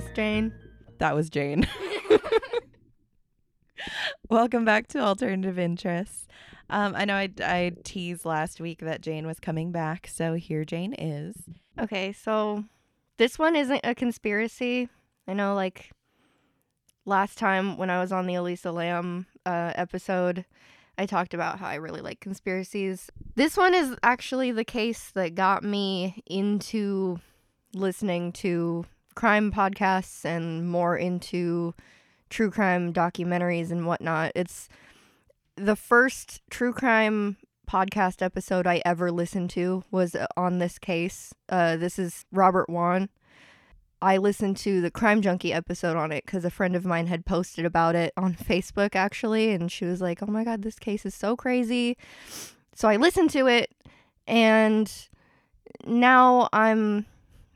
this Jane. That was Jane. Welcome back to Alternative Interests. Um, I know I, I teased last week that Jane was coming back, so here Jane is. Okay, so this one isn't a conspiracy. I know, like, last time when I was on the Elisa Lam uh, episode, I talked about how I really like conspiracies. This one is actually the case that got me into listening to crime podcasts and more into true crime documentaries and whatnot. It's the first true crime podcast episode I ever listened to was on this case. Uh, this is Robert Wone. I listened to the Crime Junkie episode on it because a friend of mine had posted about it on Facebook actually, and she was like, "Oh my god, this case is so crazy." So I listened to it, and now I'm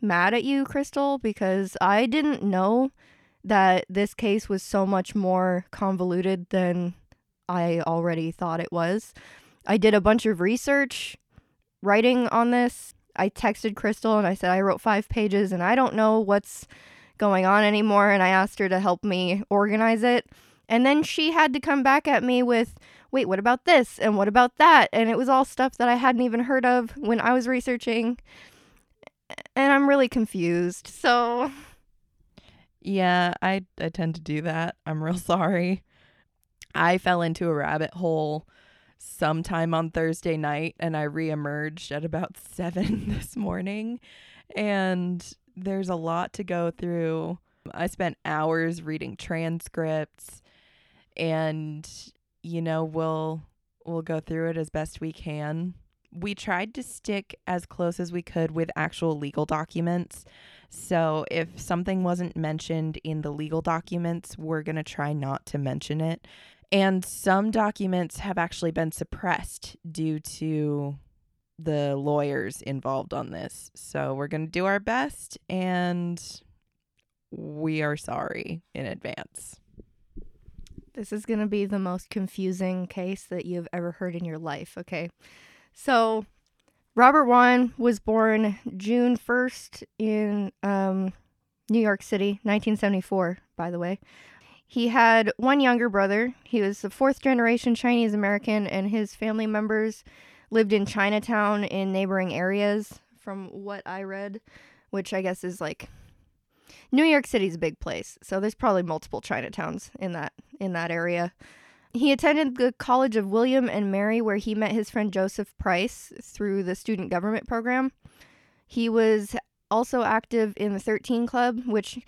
mad at you, Crystal, because I didn't know that this case was so much more convoluted than I already thought it was. I did a bunch of research writing on this. I texted Crystal and I said I wrote five pages and I don't know what's going on anymore. And I asked her to help me organize it. And then she had to come back at me with, wait, what about this? And what about that? And it was all stuff that I hadn't even heard of when I was researching. And I'm really confused. So Yeah, I, I tend to do that. I'm real sorry. I fell into a rabbit hole sometime on Thursday night and I reemerged at about seven this morning. And there's a lot to go through. I spent hours reading transcripts and you know, we'll we'll go through it as best we can. We tried to stick as close as we could with actual legal documents. So if something wasn't mentioned in the legal documents, we're going to try not to mention it. And some documents have actually been suppressed due to the lawyers involved on this. So we're going to do our best and we are sorry in advance. This is going to be the most confusing case that you've ever heard in your life, okay? So, Robert Wone was born June 1st in um, New York City, 1974, by the way. He had one younger brother. He was the fourth generation Chinese American, and his family members lived in Chinatown in neighboring areas, from what I read, which I guess is like New York City's a big place, so there's probably multiple Chinatowns in that in that area. He attended the College of William and Mary, where he met his friend Joseph Price through the student government program. He was also active in the 13 Club, which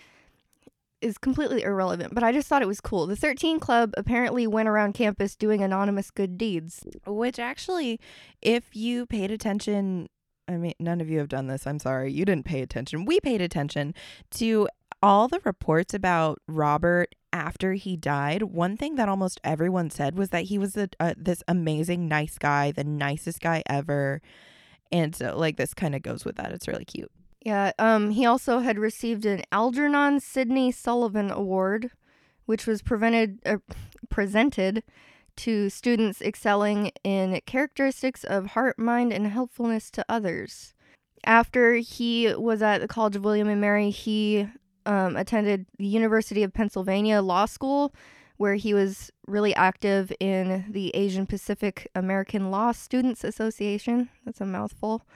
is completely irrelevant, but I just thought it was cool. The 13 Club apparently went around campus doing anonymous good deeds. Which actually, if you paid attention, I mean, none of you have done this. I'm sorry. You didn't pay attention. We paid attention to all the reports about Robert after he died. One thing that almost everyone said was that he was a, uh, this amazing, nice guy, the nicest guy ever. And so, like, this kind of goes with that. It's really cute. Yeah, um, he also had received an Algernon Sidney Sullivan Award, which was prevented, uh, presented to students excelling in characteristics of heart, mind, and helpfulness to others. After he was at the College of William and Mary, he um, attended the University of Pennsylvania Law School, where he was really active in the Asian Pacific American Law Students Association. That's a mouthful.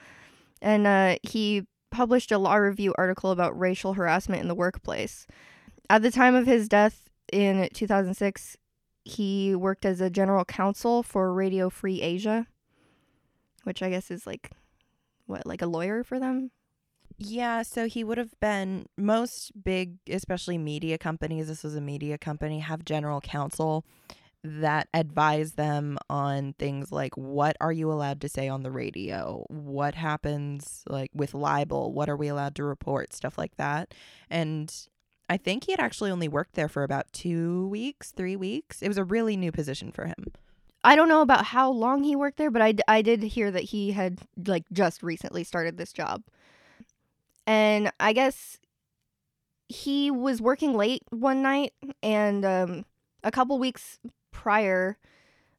And uh, he published a law review article about racial harassment in the workplace. At the time of his death in 2006, he worked as a general counsel for Radio Free Asia, which I guess is like what, like a lawyer for them? Yeah, so he would have been most big, especially media companies. This was a media company, have general counsel that advise them on things like what are you allowed to say on the radio what happens like with libel what are we allowed to report stuff like that and i think he had actually only worked there for about two weeks three weeks it was a really new position for him I don't know about how long he worked there, but I, I did hear that he had like just recently started this job. And I guess he was working late one night and um, a couple weeks prior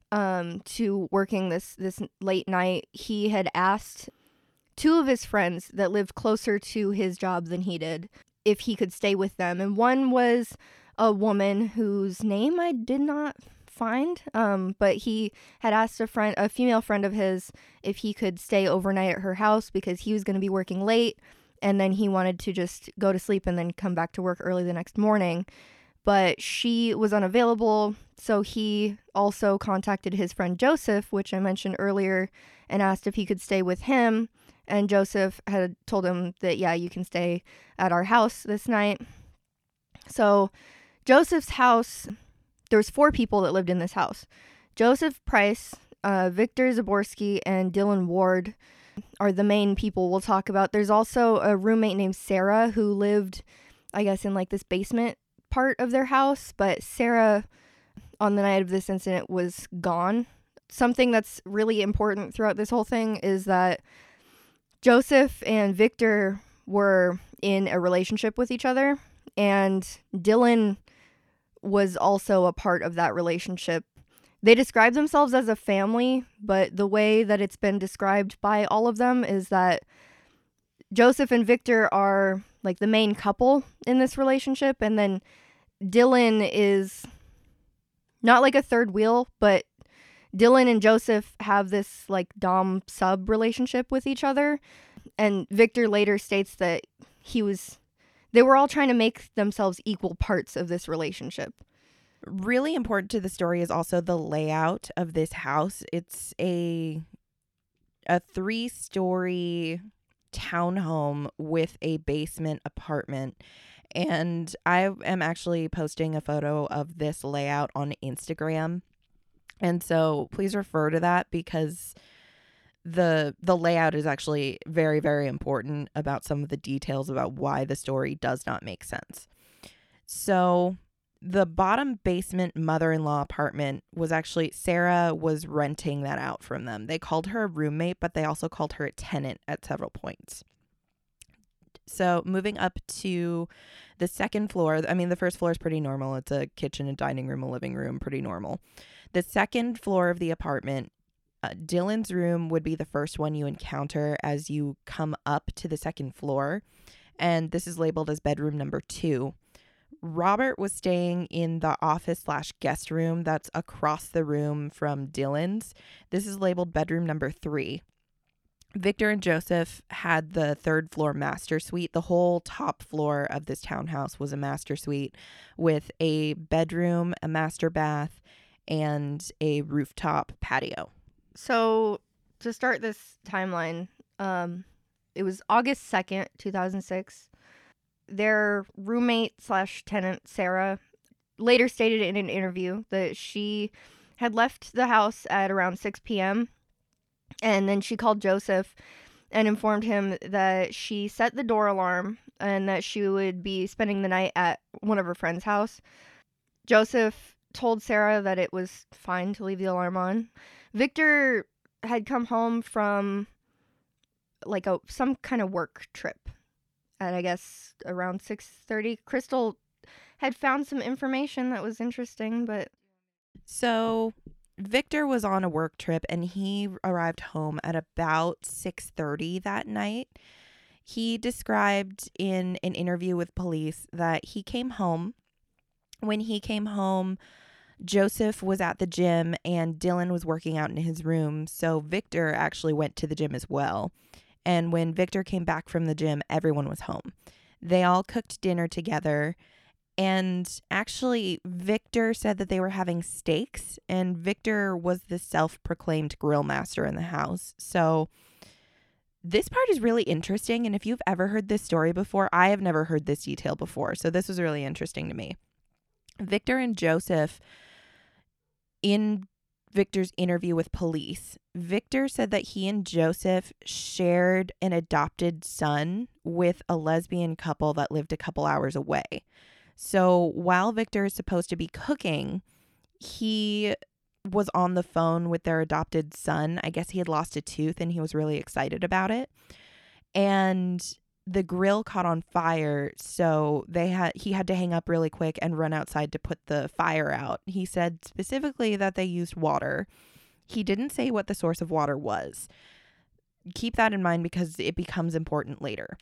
um, to working this this late night, he had asked two of his friends that lived closer to his job than he did if he could stay with them. And one was a woman whose name I did not find, um, but he had asked a friend, a female friend of his, if he could stay overnight at her house because he was going to be working late and then he wanted to just go to sleep and then come back to work early the next morning. But she was unavailable, so he also contacted his friend Joseph, which I mentioned earlier, and asked if he could stay with him. And Joseph had told him that, yeah, you can stay at our house this night. So, Joseph's house, there's four people that lived in this house Joseph Price, uh, Victor Zaborsky, and Dylan Ward are the main people we'll talk about. There's also a roommate named Sarah who lived, I guess, in like this basement part of their house, but Sarah on the night of this incident was gone. Something that's really important throughout this whole thing is that Joseph and Victor were in a relationship with each other, and Dylan was also a part of that relationship they describe themselves as a family, but the way that it's been described by all of them is that Joseph and Victor are like the main couple in this relationship, and then Dylan is not like a third wheel, but Dylan and Joseph have this like dom sub relationship with each other. And Victor later states that he was, they were all trying to make themselves equal parts of this relationship. Really important to the story is also the layout of this house. It's a a three-story townhome with a basement apartment. And I am actually posting a photo of this layout on Instagram. And so please refer to that because the the layout is actually very very important about some of the details about why the story does not make sense. So the bottom basement mother-in-law apartment was actually Sarah was renting that out from them. They called her a roommate, but they also called her a tenant at several points. So, moving up to the second floor, I mean, the first floor is pretty normal. It's a kitchen, a dining room, a living room, pretty normal. The second floor of the apartment, uh, Dylan's room would be the first one you encounter as you come up to the second floor. And this is labeled as bedroom number two. Robert was staying in the office slash guest room that's across the room from Dylan's. This is labeled bedroom number three. Victor and Joseph had the third floor master suite. The whole top floor of this townhouse was a master suite with a bedroom, a master bath, and a rooftop patio. So, to start this timeline, um, it was August 2nd, 2006 their roommate slash tenant Sarah later stated in an interview that she had left the house at around 6 p.m. and then she called Joseph and informed him that she set the door alarm and that she would be spending the night at one of her friend's house. Joseph told Sarah that it was fine to leave the alarm on. Victor had come home from like a some kind of work trip at I guess around 6:30 Crystal had found some information that was interesting but so Victor was on a work trip and he arrived home at about 6:30 that night. He described in an interview with police that he came home when he came home Joseph was at the gym and Dylan was working out in his room, so Victor actually went to the gym as well. And when Victor came back from the gym, everyone was home. They all cooked dinner together. And actually, Victor said that they were having steaks, and Victor was the self proclaimed grill master in the house. So, this part is really interesting. And if you've ever heard this story before, I have never heard this detail before. So, this was really interesting to me. Victor and Joseph, in Victor's interview with police, Victor said that he and Joseph shared an adopted son with a lesbian couple that lived a couple hours away. So while Victor is supposed to be cooking, he was on the phone with their adopted son. I guess he had lost a tooth and he was really excited about it. And the grill caught on fire, so they had he had to hang up really quick and run outside to put the fire out. He said specifically that they used water. He didn't say what the source of water was. Keep that in mind because it becomes important later.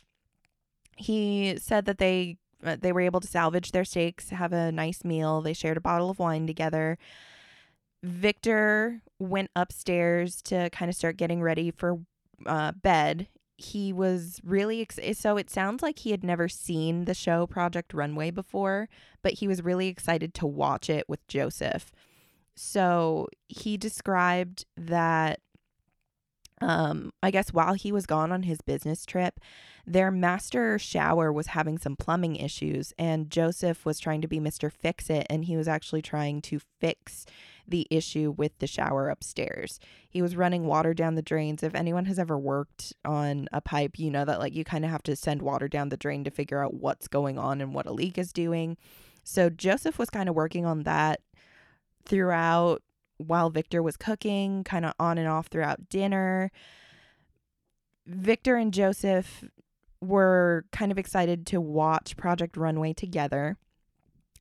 He said that they uh, they were able to salvage their steaks, have a nice meal. They shared a bottle of wine together. Victor went upstairs to kind of start getting ready for uh, bed. He was really ex- so it sounds like he had never seen the show Project Runway before, but he was really excited to watch it with Joseph. So he described that um, I guess while he was gone on his business trip, their master shower was having some plumbing issues, and Joseph was trying to be Mr. Fix It, and he was actually trying to fix the issue with the shower upstairs. He was running water down the drains. If anyone has ever worked on a pipe, you know that like you kind of have to send water down the drain to figure out what's going on and what a leak is doing. So Joseph was kind of working on that throughout while Victor was cooking, kind of on and off throughout dinner. Victor and Joseph were kind of excited to watch Project Runway together.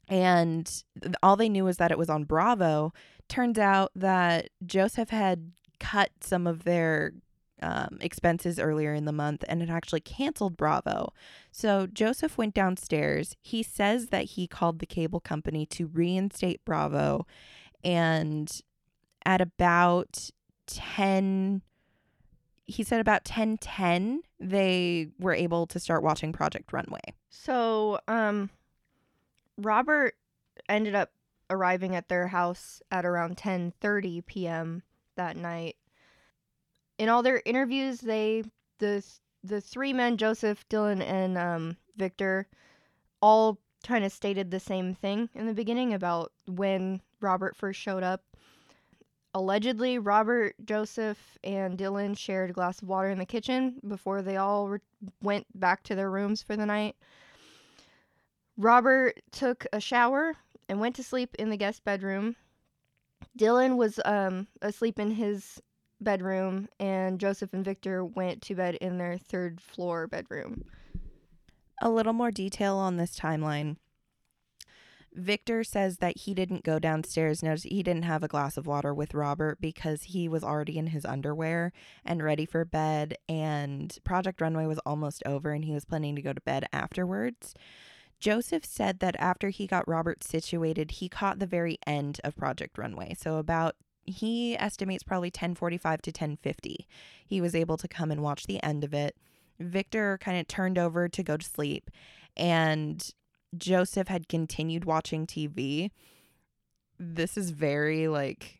And all they knew was that it was on Bravo. Turns out that Joseph had cut some of their um, expenses earlier in the month and had actually canceled Bravo. So Joseph went downstairs. He says that he called the cable company to reinstate Bravo and at about 10 he said about 1010 they were able to start watching project runway So, um, Robert ended up arriving at their house at around 10:30 p.m. that night. In all their interviews, they the the three men, Joseph, Dylan, and um, Victor, all kind of stated the same thing in the beginning about when Robert first showed up. Allegedly, Robert, Joseph, and Dylan shared a glass of water in the kitchen before they all re- went back to their rooms for the night. Robert took a shower and went to sleep in the guest bedroom. Dylan was um, asleep in his bedroom, and Joseph and Victor went to bed in their third floor bedroom. a little more detail on this timeline victor says that he didn't go downstairs notice he didn't have a glass of water with robert because he was already in his underwear and ready for bed and project runway was almost over and he was planning to go to bed afterwards Joseph said that after he got Robert situated, he caught the very end of Project Runway. So about he estimates probably 1045 to 1050. He was able to come and watch the end of it. Victor kind of turned over to go to sleep and Joseph had continued watching TV. This is very like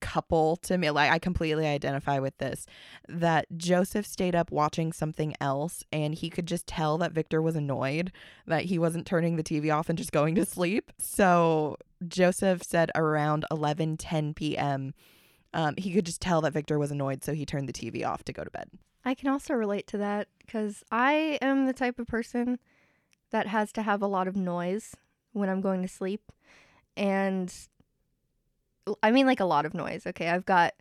couple to me like I completely identify with this that Joseph stayed up watching something else and he could just tell that Victor was annoyed that he wasn't turning the TV off and just going to sleep. So Joseph said around 11 10 p.m. Um, he could just tell that Victor was annoyed, so he turned the TV off to go to bed. I can also relate to that because I am the type of person that has to have a lot of noise when I'm going to sleep. And I mean, like a lot of noise. Okay. I've got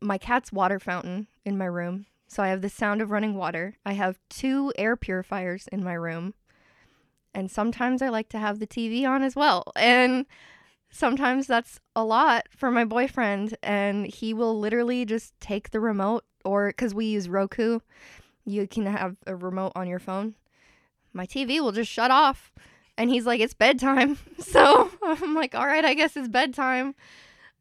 my cat's water fountain in my room. So I have the sound of running water. I have two air purifiers in my room. And sometimes I like to have the TV on as well. And sometimes that's a lot for my boyfriend. And he will literally just take the remote, or because we use Roku, you can have a remote on your phone. My TV will just shut off. And he's like, it's bedtime. So I'm like, all right, I guess it's bedtime.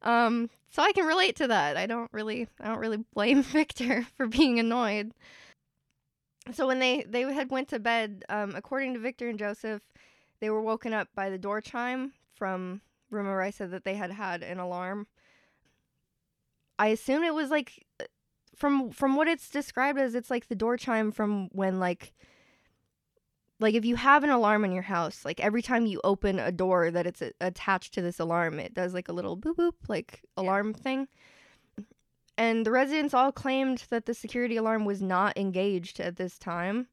Um, so I can relate to that. I don't really, I don't really blame Victor for being annoyed. So when they they had went to bed, um, according to Victor and Joseph, they were woken up by the door chime from rumor. I said that they had had an alarm. I assume it was like, uh, from from what it's described as, it's like the door chime from when like like if you have an alarm in your house like every time you open a door that it's a- attached to this alarm it does like a little boop boop like alarm thing. And the residents all claimed that the security alarm was not engaged at this time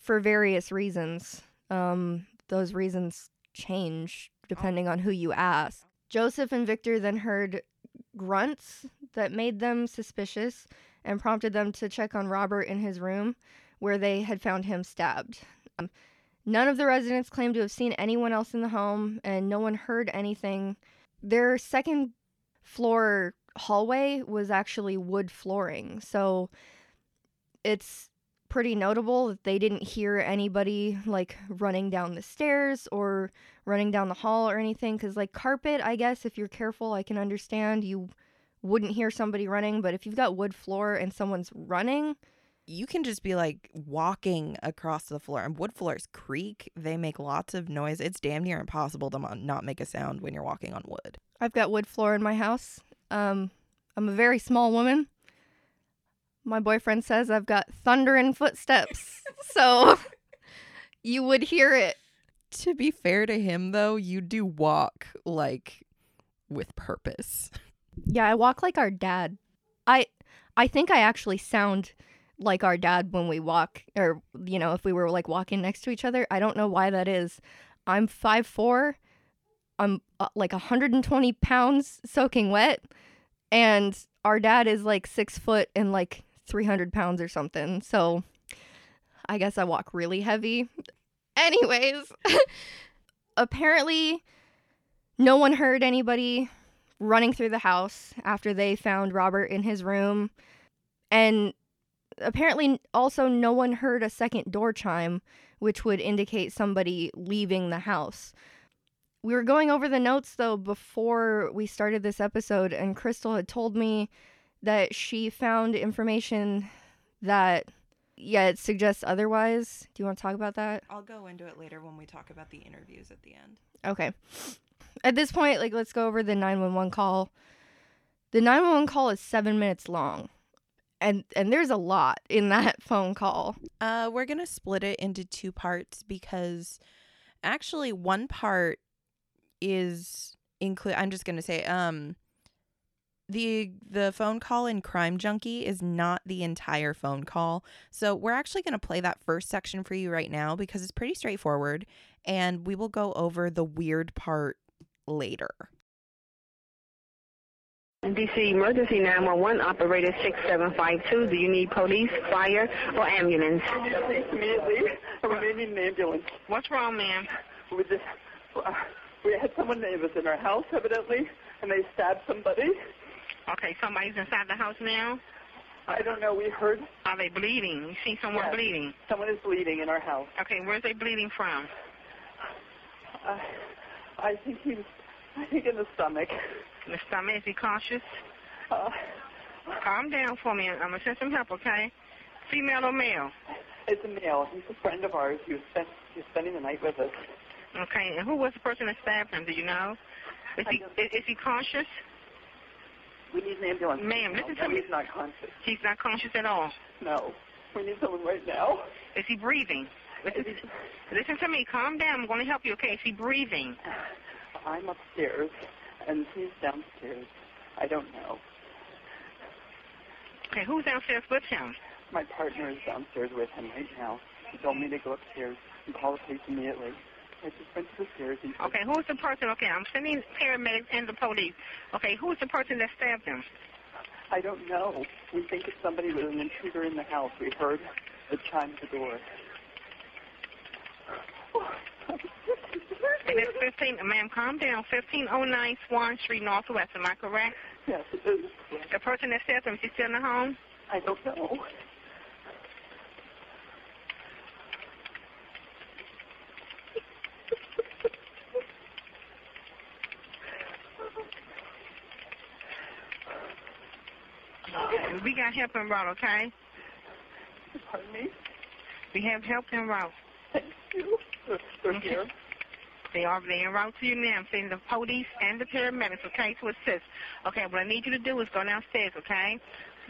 for various reasons. Um those reasons change depending on who you ask. Joseph and victor then heard grunts that made them suspicious and prompted them to check on robert in his room where they had found him stabbed. Um, none of the residents claimed to have seen anyone else in the home, and no one heard anything. Their second floor hallway was actually wood flooring, so it's pretty notable that they didn't hear anybody like running down the stairs or running down the hall or anything. Because, like, carpet, I guess if you're careful, I can understand you wouldn't hear somebody running. But if you've got wood floor and someone's running, You can just be like walking across the floor. And wood floors creak. They make lots of noise. It's damn near impossible to not make a sound when you're walking on wood. I've got wood floor in my house. Um, I'm a very small woman. My boyfriend says I've got thundering footsteps. so you would hear it. To be fair to him, though, you do walk like with purpose. Yeah, I walk like our dad. I I think I actually sound like our dad when we walk or you know, if we were like walking next to each other. I don't know why that is. I'm 5'4. I'm uh, like 120 pounds soaking wet and our dad is like 6 foot and like 300 pounds or something. So I guess I walk really heavy. Anyways, apparently no one heard anybody running through the house after they found Robert in his room. And apparently, also, no one heard a second door chime, which would indicate somebody leaving the house. We were going over the notes, though, before we started this episode, and Crystal had told me that she found information that, yeah, it suggests otherwise. Do you want to talk about that? I'll go into it later when we talk about the interviews at the end. Okay. At this point, like let's go over the 911 call. The 911 call is 7 minutes long. And and there's a lot in that phone call. Uh, we're gonna split it into two parts because actually one part is include. I'm just gonna say um the the phone call in Crime Junkie is not the entire phone call. So we're actually gonna play that first section for you right now because it's pretty straightforward, and we will go over the weird part later. DC Emergency 911 operator 6752. Do you need police, fire, or ambulance? Immediately, we need an ambulance. What's wrong, ma'am? We just, uh, we had someone that was in our house, evidently, and they stabbed somebody. Okay, somebody's inside the house now. I don't know. We heard Are they bleeding? You see someone Yes. bleeding? someone is bleeding in our house. Okay, where's they bleeding from? Uh, I think he was, I think in the stomach. Stomach. Is he cautious? Uh, Calm down for me. I'm gonna send some help. Okay. Female or male? it's a male. He's a friend of ours. He was, spent, he was spending the night with us. Okay. And who was the person that stabbed him? Do you know? Is I he is, is he conscious? We need an ambulance. Ma'am, listen no, to me. He's not conscious. He's not conscious at all. No. We need someone right now. Is he breathing? Listen, Is listen to me. Calm down. I'm going to help you. Okay. Is he breathing? I'm upstairs, and he's downstairs. I don't know. Okay. Who's downstairs with him? My partner is downstairs with him right now. He told me to go upstairs and call the police immediately. I just went to the stairs. Said, Okay, who's the person? Okay, I'm sending paramedics and the police. Okay, who's the person that stabbed him? I don't know. We think it's somebody with an intruder in the house. We heard the chime at the door. And it's 15, ma'am, calm down. 1509 Swann Street Northwest, am I correct? Yes, it is. The person that him, is he still in the home? I don't know. We got help en route, okay? Pardon me? We have help en route. Thank you. They're Okay. here. They are they en route to you now. I'm sending the police and the paramedics, okay, to assist. Okay, what I need you to do is go downstairs, okay?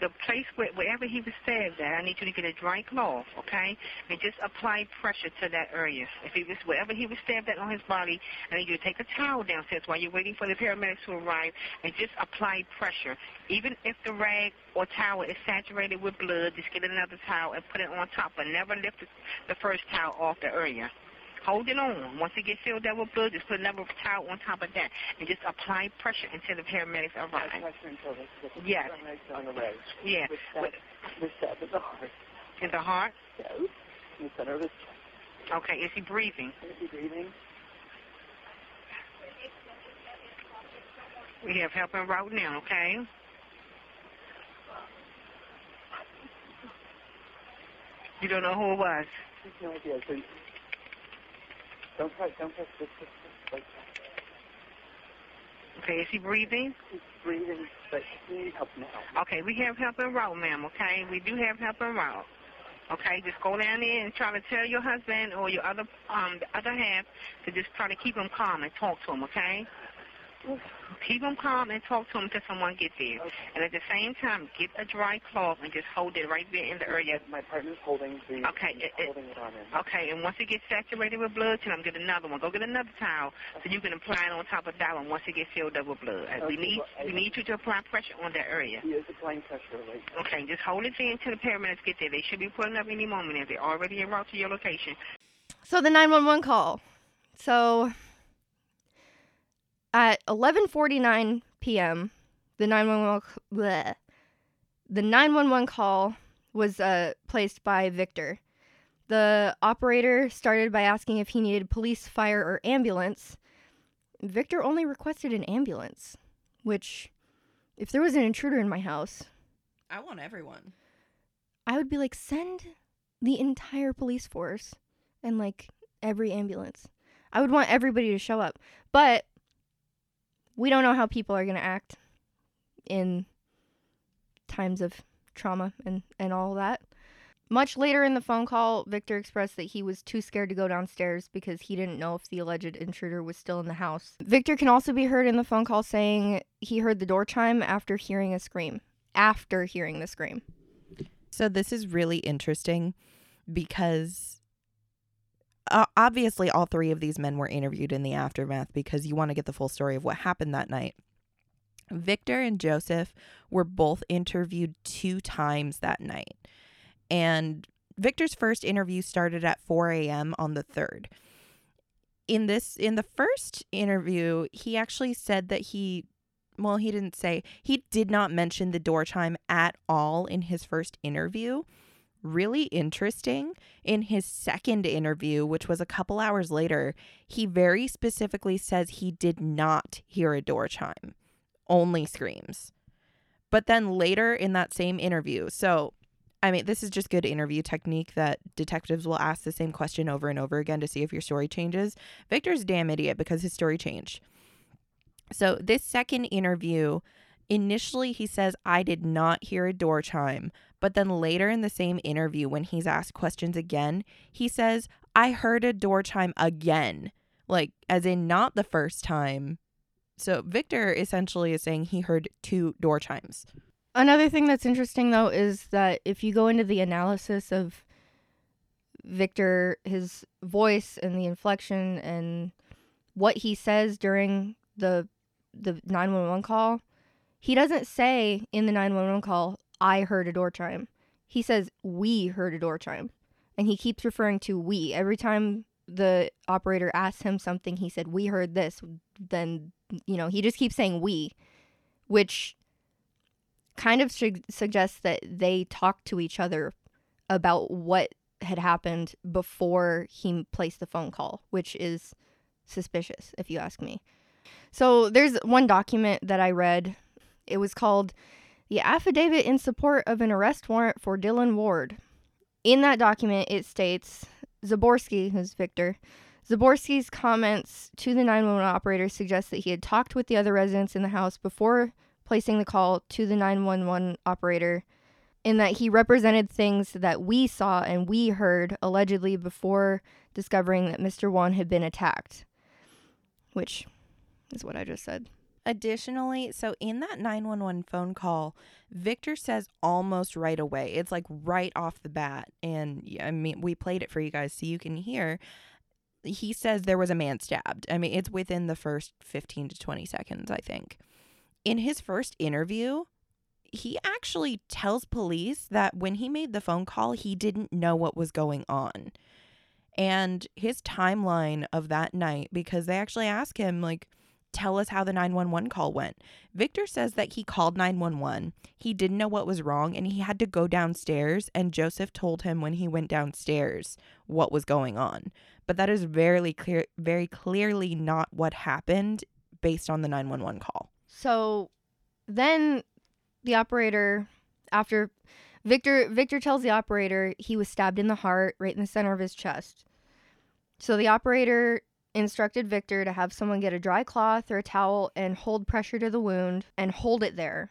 The place where, wherever he was stabbed at, I need you to get a dry cloth, okay? And just apply pressure to that area. If he was wherever he was stabbed at on his body, I need you to take a towel downstairs while you're waiting for the paramedics to arrive and just apply pressure. Even if the rag or towel is saturated with blood, just get another towel and put it on top, but never lift the, the first towel off the area. Hold it on. Once it gets filled up with blood, just put another towel on top of that and just apply pressure until the paramedics arrive. pressure until they get Yes. on the leg. Yeah. With stab, with stab in the heart. In the heart? Yes. In the center of his chest. Okay. Is he breathing? Is he breathing? We have help en route now, okay? You don't know who it was. No idea. Don't touch, don't touch this, this, this, like, Okay, is he breathing? he's breathing, but he needs help now. Okay, we have help en route, ma'am, okay? We do have help en route. Okay, just go down there and try to tell your husband or your other um the other half to just try to keep him calm and talk to him, okay? Keep him calm and talk to him until someone gets there. Okay. And at the same time, get a dry cloth and just hold it right there in the area. My partner's holding the, Okay, it- it- holding it on him. Okay, and once it gets saturated with blood, tell him get another one. Go get another towel so you can apply it on top of that one once it gets filled up with blood. And we need well, we need you to apply pressure on that area. He is applying pressure, like, Okay, just hold it there until the paramedics get there. They should be pulling up any moment if they're already en route to your location. So the 911 call. So at 11:49 p.m., the 911 bleh. the 911 call was uh, placed by Victor. The operator started by asking if he needed police, fire, or ambulance. Victor only requested an ambulance, which if there was an intruder in my house, I want everyone. I would be like, send the entire police force and like every ambulance. I would want everybody to show up. But we don't know how people are going to act in times of trauma and, and all that. Much later in the phone call, Victor expressed that he was too scared to go downstairs because he didn't know if the alleged intruder was still in the house. Victor can also be heard in the phone call saying he heard the door chime after hearing a scream. After hearing the scream. So this is really interesting because uh, obviously all three of these men were interviewed in the aftermath because you want to get the full story of what happened that night. Victor and Joseph were both interviewed two times that night. And Victor's first interview started at 4 a.m. on the 3rd. In this in the first interview, he actually said that he well, he didn't say he did not mention the door chime at all in his first interview. Really interesting. In his second interview, which was a couple hours later, he very specifically says he did not hear a door chime, only screams. But then later in that same interview, so I mean, this is just good interview technique that detectives will ask the same question over and over again to see if your story changes. Victor's a damn idiot because his story changed. So, this second interview, initially he says, I did not hear a door chime. But then later in the same interview, when he's asked questions again, he says, I heard a door chime again. Like, as in not the first time. So, Victor essentially is saying he heard two door chimes. Another thing that's interesting though is that if you go into the analysis of Victor, his voice and the inflection and what he says during the the 911 call, he doesn't say in the 911 call, I heard a door chime. He says, we heard a door chime. And he keeps referring to we. Every time the operator asks him something, he said, we heard this. Then, you know, he just keeps saying we, which kind of su- suggests that they talked to each other about what had happened before he placed the phone call, which is suspicious, if you ask me. So there's one document that I read. It was called The Affidavit in Support of an Arrest Warrant for Dylan Ward. In that document, it states Zaborsky, who's Victor, Zaborsky's comments to the 911 operator suggest that he had talked with the other residents in the house before placing the call to the 911 operator in that he represented things that we saw and we heard allegedly before discovering that Mr. Wone had been attacked, which is what I just said. Additionally, so in that 911 phone call, Victor says almost right away. It's like right off the bat. And I mean, we played it for you guys so you can hear. He says there was a man stabbed. I mean, it's within the first 15 to 20 seconds, I think. In his first interview, he actually tells police that when he made the phone call, he didn't know what was going on. And his timeline of that night, because they actually ask him, like, tell us how the 911 call went. Victor says that he called 911. He didn't know what was wrong and he had to go downstairs and Joseph told him when he went downstairs what was going on. But that is very clear very clearly not what happened based on the 911 call. So then the operator, after Victor Victor tells the operator he was stabbed in the heart, right in the center of his chest. So the operator instructed Victor to have someone get a dry cloth or a towel and hold pressure to the wound and hold it there.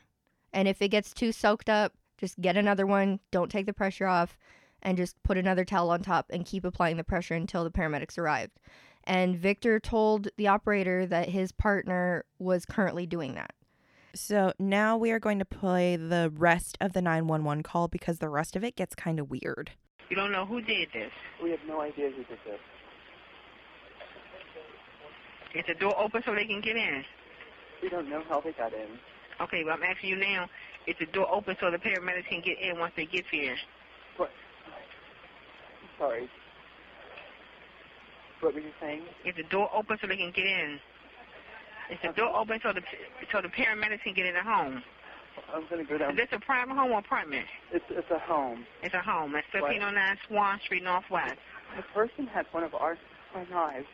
And if it gets too soaked up, just get another one, don't take the pressure off, and just put another towel on top and keep applying the pressure until the paramedics arrived. And Victor told the operator that his partner was currently doing that. So now we are going to play the rest of the 911 call because the rest of it gets kind of weird. You don't know who did this. We have no idea who did this. Is the door open so they can get in? We don't know how they got in. Okay, well, I'm asking you now, is the door open so the paramedics can get in once they get here? What sorry. What were you saying? Is the door open so they can get in? Is the door open so the so the paramedics can get in the home? I'm gonna go down. Is this a private home or apartment? It's it's a home. It's a home. It's What? 1509 Swann Street Northwest. The person had one of our our knives.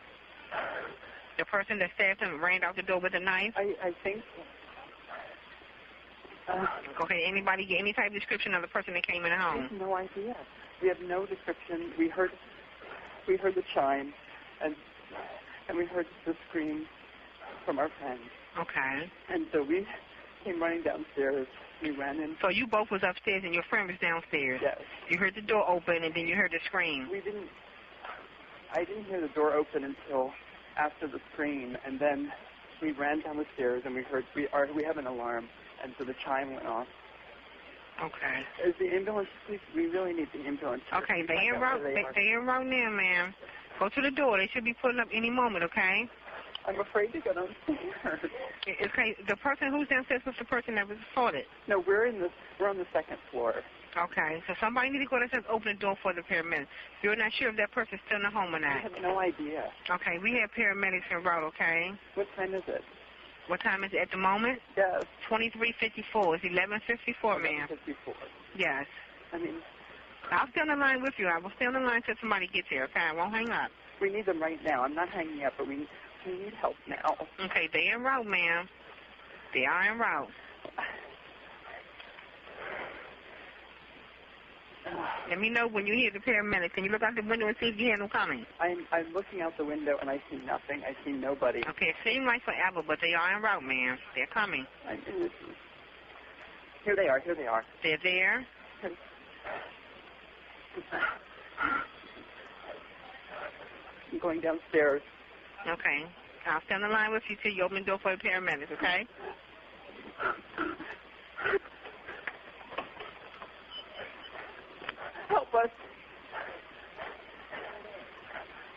The person that stabbed him ran out the door with a knife. I I think. Uh, Okay, anybody get any type of description of the person that came in the home? have no idea. We have no description. We heard we heard the chime, and and we heard the scream from our friend. Okay. And so we came running downstairs. We ran in. So you both was upstairs and your friend was downstairs. Yes. You heard the door open and then you heard the scream. We didn't. I didn't hear the door open until after the scream, and then we ran down the stairs and we heard we are we have an alarm, and so the chime went off. Okay. Is the ambulance? Please, we really need the ambulance. Okay, they in route. They, they in route now, ma'am. Go to the door. They should be pulling up any moment. Okay. I'm afraid to go downstairs. It- Okay. The person who's downstairs was the person that was assaulted. No, we're in the we're on the second floor. Okay. So somebody needs to go downstairs, open the door for the paramedics. You're not sure if that person's still in the home or not. I have no idea. Okay. We have paramedics en route. Okay. What time is it? What time is it at the moment? Yes. 23:54. It's 11:54, ma'am. 54. Yes. I mean, I'll stay on the line with you. I will stay on the line until somebody gets here. Okay. I won't hang up. we need them right now. I'm not hanging up, but we need, we need help now. Okay. They en route, ma'am. They are en route. Let me know when you hear the paramedics. Can you look out the window and see if you hear them coming? I'm I'm looking out the window and I see nothing. I see nobody. Okay, it seems like forever, but they are en route, ma'am. They're coming. I, here they are. Here they are. They're there. I'm going downstairs. Okay. I'll stand in line with you till you open the door for the paramedics, okay? Help us.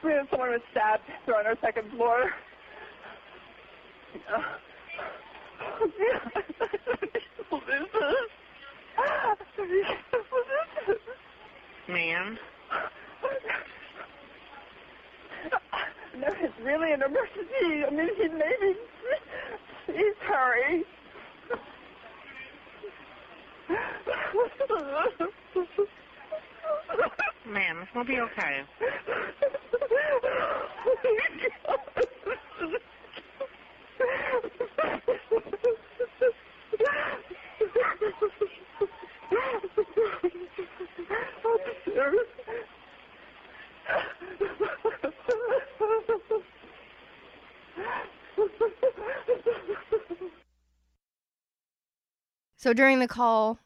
We have someone was stabbed. They're on our second floor. What is this? What is this? Ma'am. No, it's really an emergency. I mean, he maybe. Please hurry. Ma'am, it's gonna be okay. So during the call,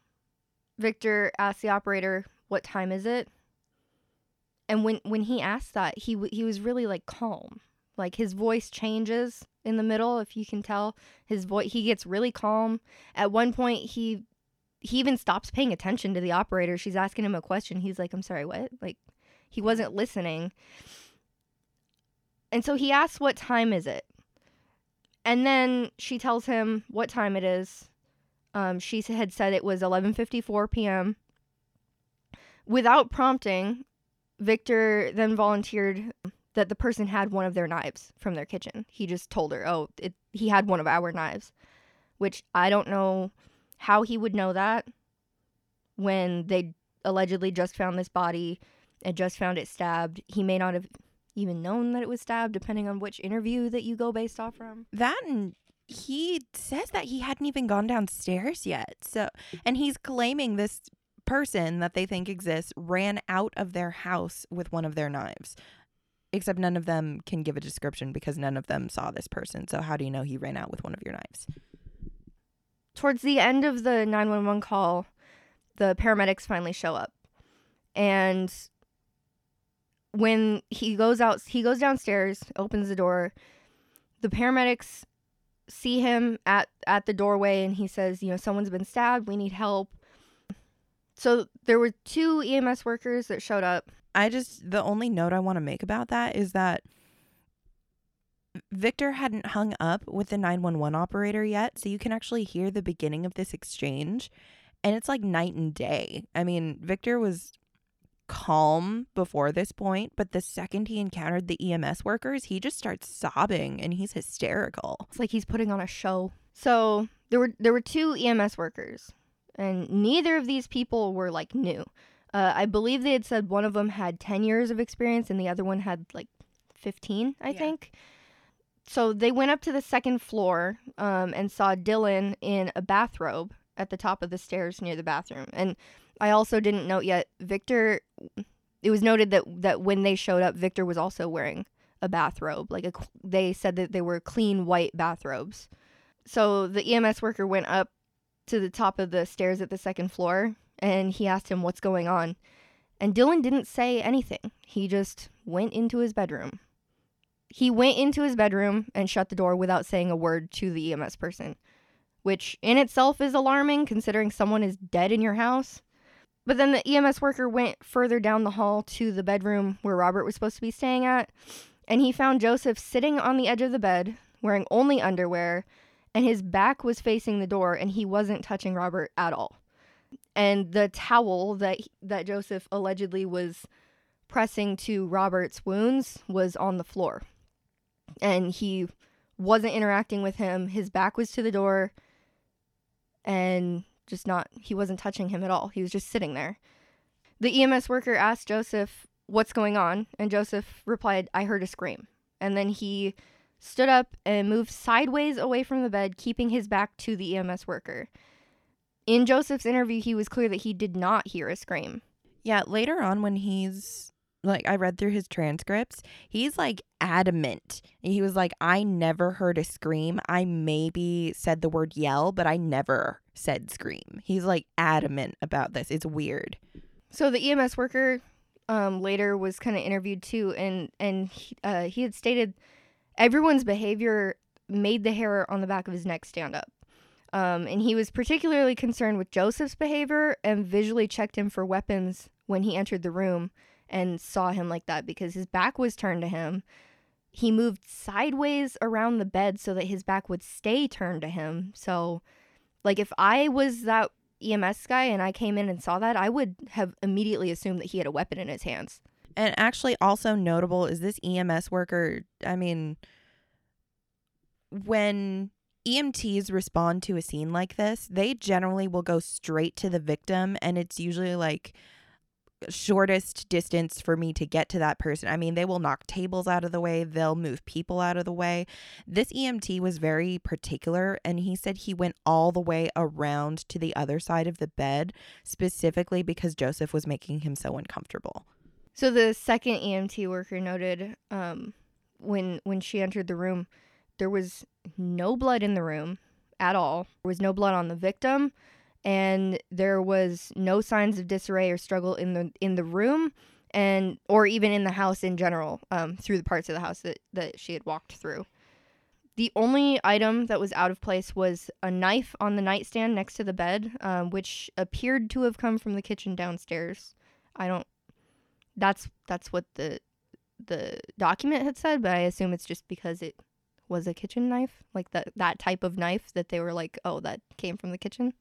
Victor asked the operator, "What time is it?" And when when he asked that, he he was really like calm. Like his voice changes in the middle, if you can tell. His voice he gets really calm. At one point, he he even stops paying attention to the operator. She's asking him a question. He's like, "I'm sorry, what?" Like he wasn't listening. And so he asks, "What time is it?" And then she tells him what time it is. Um, she had said it was 11:54 p.m. Without prompting, Victor then volunteered that the person had one of their knives from their kitchen. He just told her, "Oh, it, he had one of our knives," which I don't know how he would know that when they allegedly just found this body and just found it stabbed. He may not have even known that it was stabbed, depending on which interview that you go based off from. That and he says that he hadn't even gone downstairs yet. So, and he's claiming this person that they think exists ran out of their house with one of their knives. Except none of them can give a description because none of them saw this person. So how do you know he ran out with one of your knives? Towards the end of the 911 call, the paramedics finally show up. And when he goes out, he goes downstairs, opens the door. The paramedics see him at at the doorway and he says, you know, someone's been stabbed, we need help. So there were two EMS workers that showed up. I just the only note I want to make about that is that Victor hadn't hung up with the 911 operator yet, so you can actually hear the beginning of this exchange and it's like night and day. I mean, Victor was calm before this point, but the second he encountered the EMS workers, he just starts sobbing and he's hysterical. It's like he's putting on a show. So there were there were two EMS workers, and neither of these people were like new. Uh, I believe they had said one of them had ten years of experience and the other one had like fifteen, I Yeah. think. So they went up to the second floor um, and saw Dylan in a bathrobe at the top of the stairs near the bathroom. And I also didn't note yet, Victor. It was noted that that when they showed up, Victor was also wearing a bathrobe. Like a, they said that they were clean white bathrobes. So the EMS worker went up to the top of the stairs at the second floor and he asked him what's going on. And Dylan didn't say anything. He just went into his bedroom. He went into his bedroom and shut the door without saying a word to the EMS person, which in itself is alarming considering someone is dead in your house. But then the EMS worker went further down the hall to the bedroom where Robert was supposed to be staying at, and he found Joseph sitting on the edge of the bed, wearing only underwear, and his back was facing the door, and he wasn't touching Robert at all. And the towel that that Joseph allegedly was pressing to Robert's wounds was on the floor, and he wasn't interacting with him. His back was to the door, and just not he wasn't touching him at all. He was just sitting there. The EMS worker asked Joseph what's going on, and Joseph replied, "I heard a scream." And then he stood up and moved sideways away from the bed, keeping his back to the EMS worker. In Joseph's interview, he was clear that he did not hear a scream. Yeah, later on when he's like I read through his transcripts, he's like adamant. He was like I never heard a scream. I maybe said the word yell, but I never said scream. He's like adamant about this. It's weird. So the EMS worker um, later was kind of interviewed too, and and he, uh, he had stated everyone's behavior made the hair on the back of his neck stand up. Um, and he was particularly concerned with Joseph's behavior and visually checked him for weapons when he entered the room and saw him like that because his back was turned to him. He moved sideways around the bed so that his back would stay turned to him. So, like, if I was that EMS guy and I came in and saw that, I would have immediately assumed that he had a weapon in his hands. And actually, also notable is this EMS worker. I mean, when EMTs respond to a scene like this, they generally will go straight to the victim, and it's usually like shortest distance for me to get to that person. I mean, they will knock tables out of the way, they'll move people out of the way. This EMT was very particular, and he said he went all the way around to the other side of the bed specifically because Joseph was making him so uncomfortable. So the second EMT worker noted um, when when she entered the room, there was no blood in the room at all. There was no blood on the victim, and there was no signs of disarray or struggle in the in the room, and or even in the house in general. Um, through the parts of the house that that she had walked through. The only item that was out of place was a knife on the nightstand next to the bed, um, which appeared to have come from the kitchen downstairs. I don't that's that's what the the document had said, but I assume it's just because it was a kitchen knife, like that that type of knife that they were like, oh, that came from the kitchen.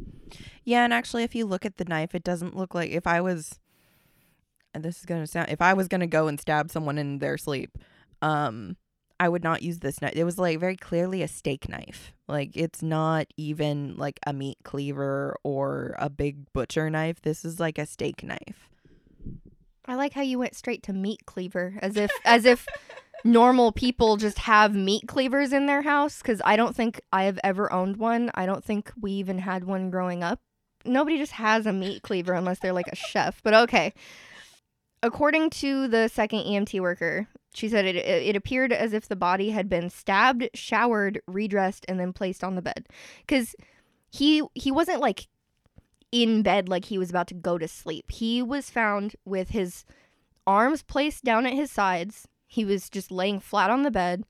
Yeah, and actually, if you look at the knife, it doesn't look like if I was. And this is gonna sound if I was gonna go and stab someone in their sleep, um, I would not use this knife. It was like very clearly a steak knife. Like it's not even like a meat cleaver or a big butcher knife. This is like a steak knife. I like how you went straight to meat cleaver, as if as if normal people just have meat cleavers in their house. Because I don't think I have ever owned one. I don't think we even had one growing up. nobody just has a meat cleaver unless they're like a chef. But okay. According to the second EMT worker, she said it, it appeared as if the body had been stabbed, showered, redressed, and then placed on the bed. Because he he wasn't like in bed like he was about to go to sleep. He was found with his arms placed down at his sides. He was just laying flat on the bed.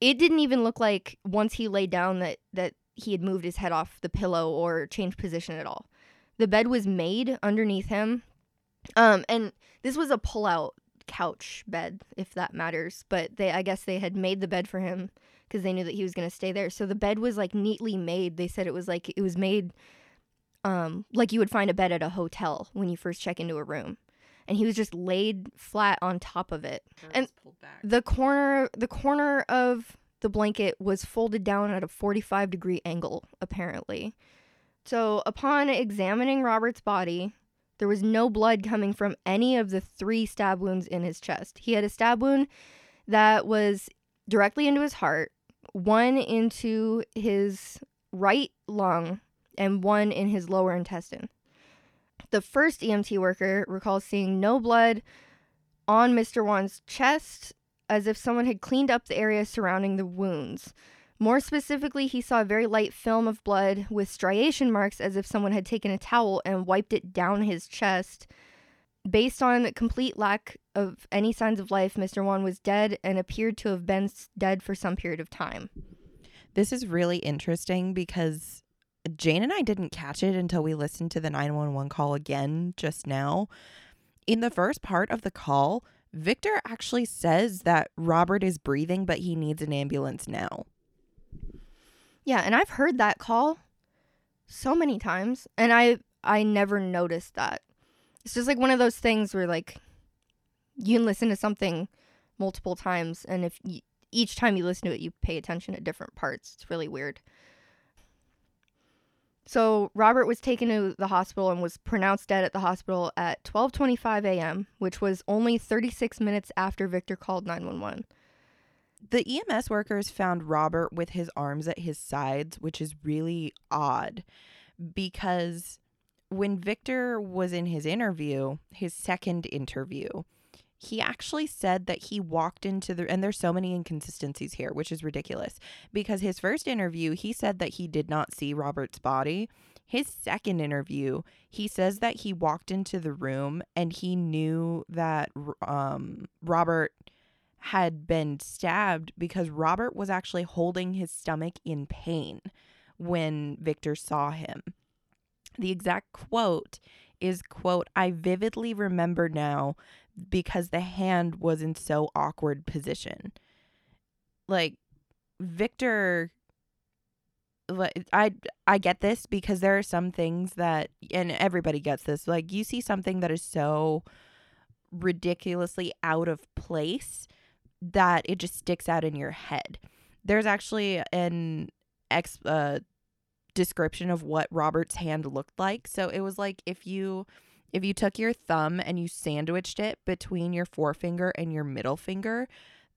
It didn't even look like once he lay down that that he had moved his head off the pillow or changed position at all. The bed was made underneath him. Um and this was a pull-out couch bed if that matters, but they I guess they had made the bed for him because they knew that he was going to stay there. So the bed was like neatly made. They said it was like it was made um like you would find a bed at a hotel when you first check into a room. And he was just laid flat on top of it. And the corner the corner of the blanket was folded down at a 45 degree angle apparently. So upon examining Robert's body, there was no blood coming from any of the three stab wounds in his chest. He had a stab wound that was directly into his heart, one into his right lung, and one in his lower intestine. The first EMT worker recalls seeing no blood on Mr. Wone's chest, as if someone had cleaned up the area surrounding the wounds. More specifically, he saw a very light film of blood with striation marks as if someone had taken a towel and wiped it down his chest. Based on the complete lack of any signs of life, Mr. Wan was dead and appeared to have been dead for some period of time. This is really interesting because Jane and I didn't catch it until we listened to the 911 call again just now. In the first part of the call, Victor actually says that Robert is breathing, but he needs an ambulance now. Yeah, and I've heard that call so many times, and I I never noticed that. It's just like one of those things where like you listen to something multiple times, and if each time you listen to it, you pay attention to different parts. It's really weird. So Robert was taken to the hospital and was pronounced dead at the hospital at 12:25 a.m., which was only 36 minutes after Victor called 911. The EMS workers found Robert with his arms at his sides, which is really odd because when Victor was in his interview, his second interview, he actually said that he walked into the and there's so many inconsistencies here which is ridiculous because his first interview he said that he did not see Robert's body. His second interview he says that he walked into the room and he knew that um Robert had been stabbed because Robert was actually holding his stomach in pain when Victor saw him. The exact quote is quote I vividly remember now because the hand was in so awkward position. Like Victor I I get this because there are some things that and everybody gets this. Like you see something that is so ridiculously out of place that it just sticks out in your head. There's actually an ex uh, description of what Robert's hand looked like. So it was like if you if you took your thumb and you sandwiched it between your forefinger and your middle finger,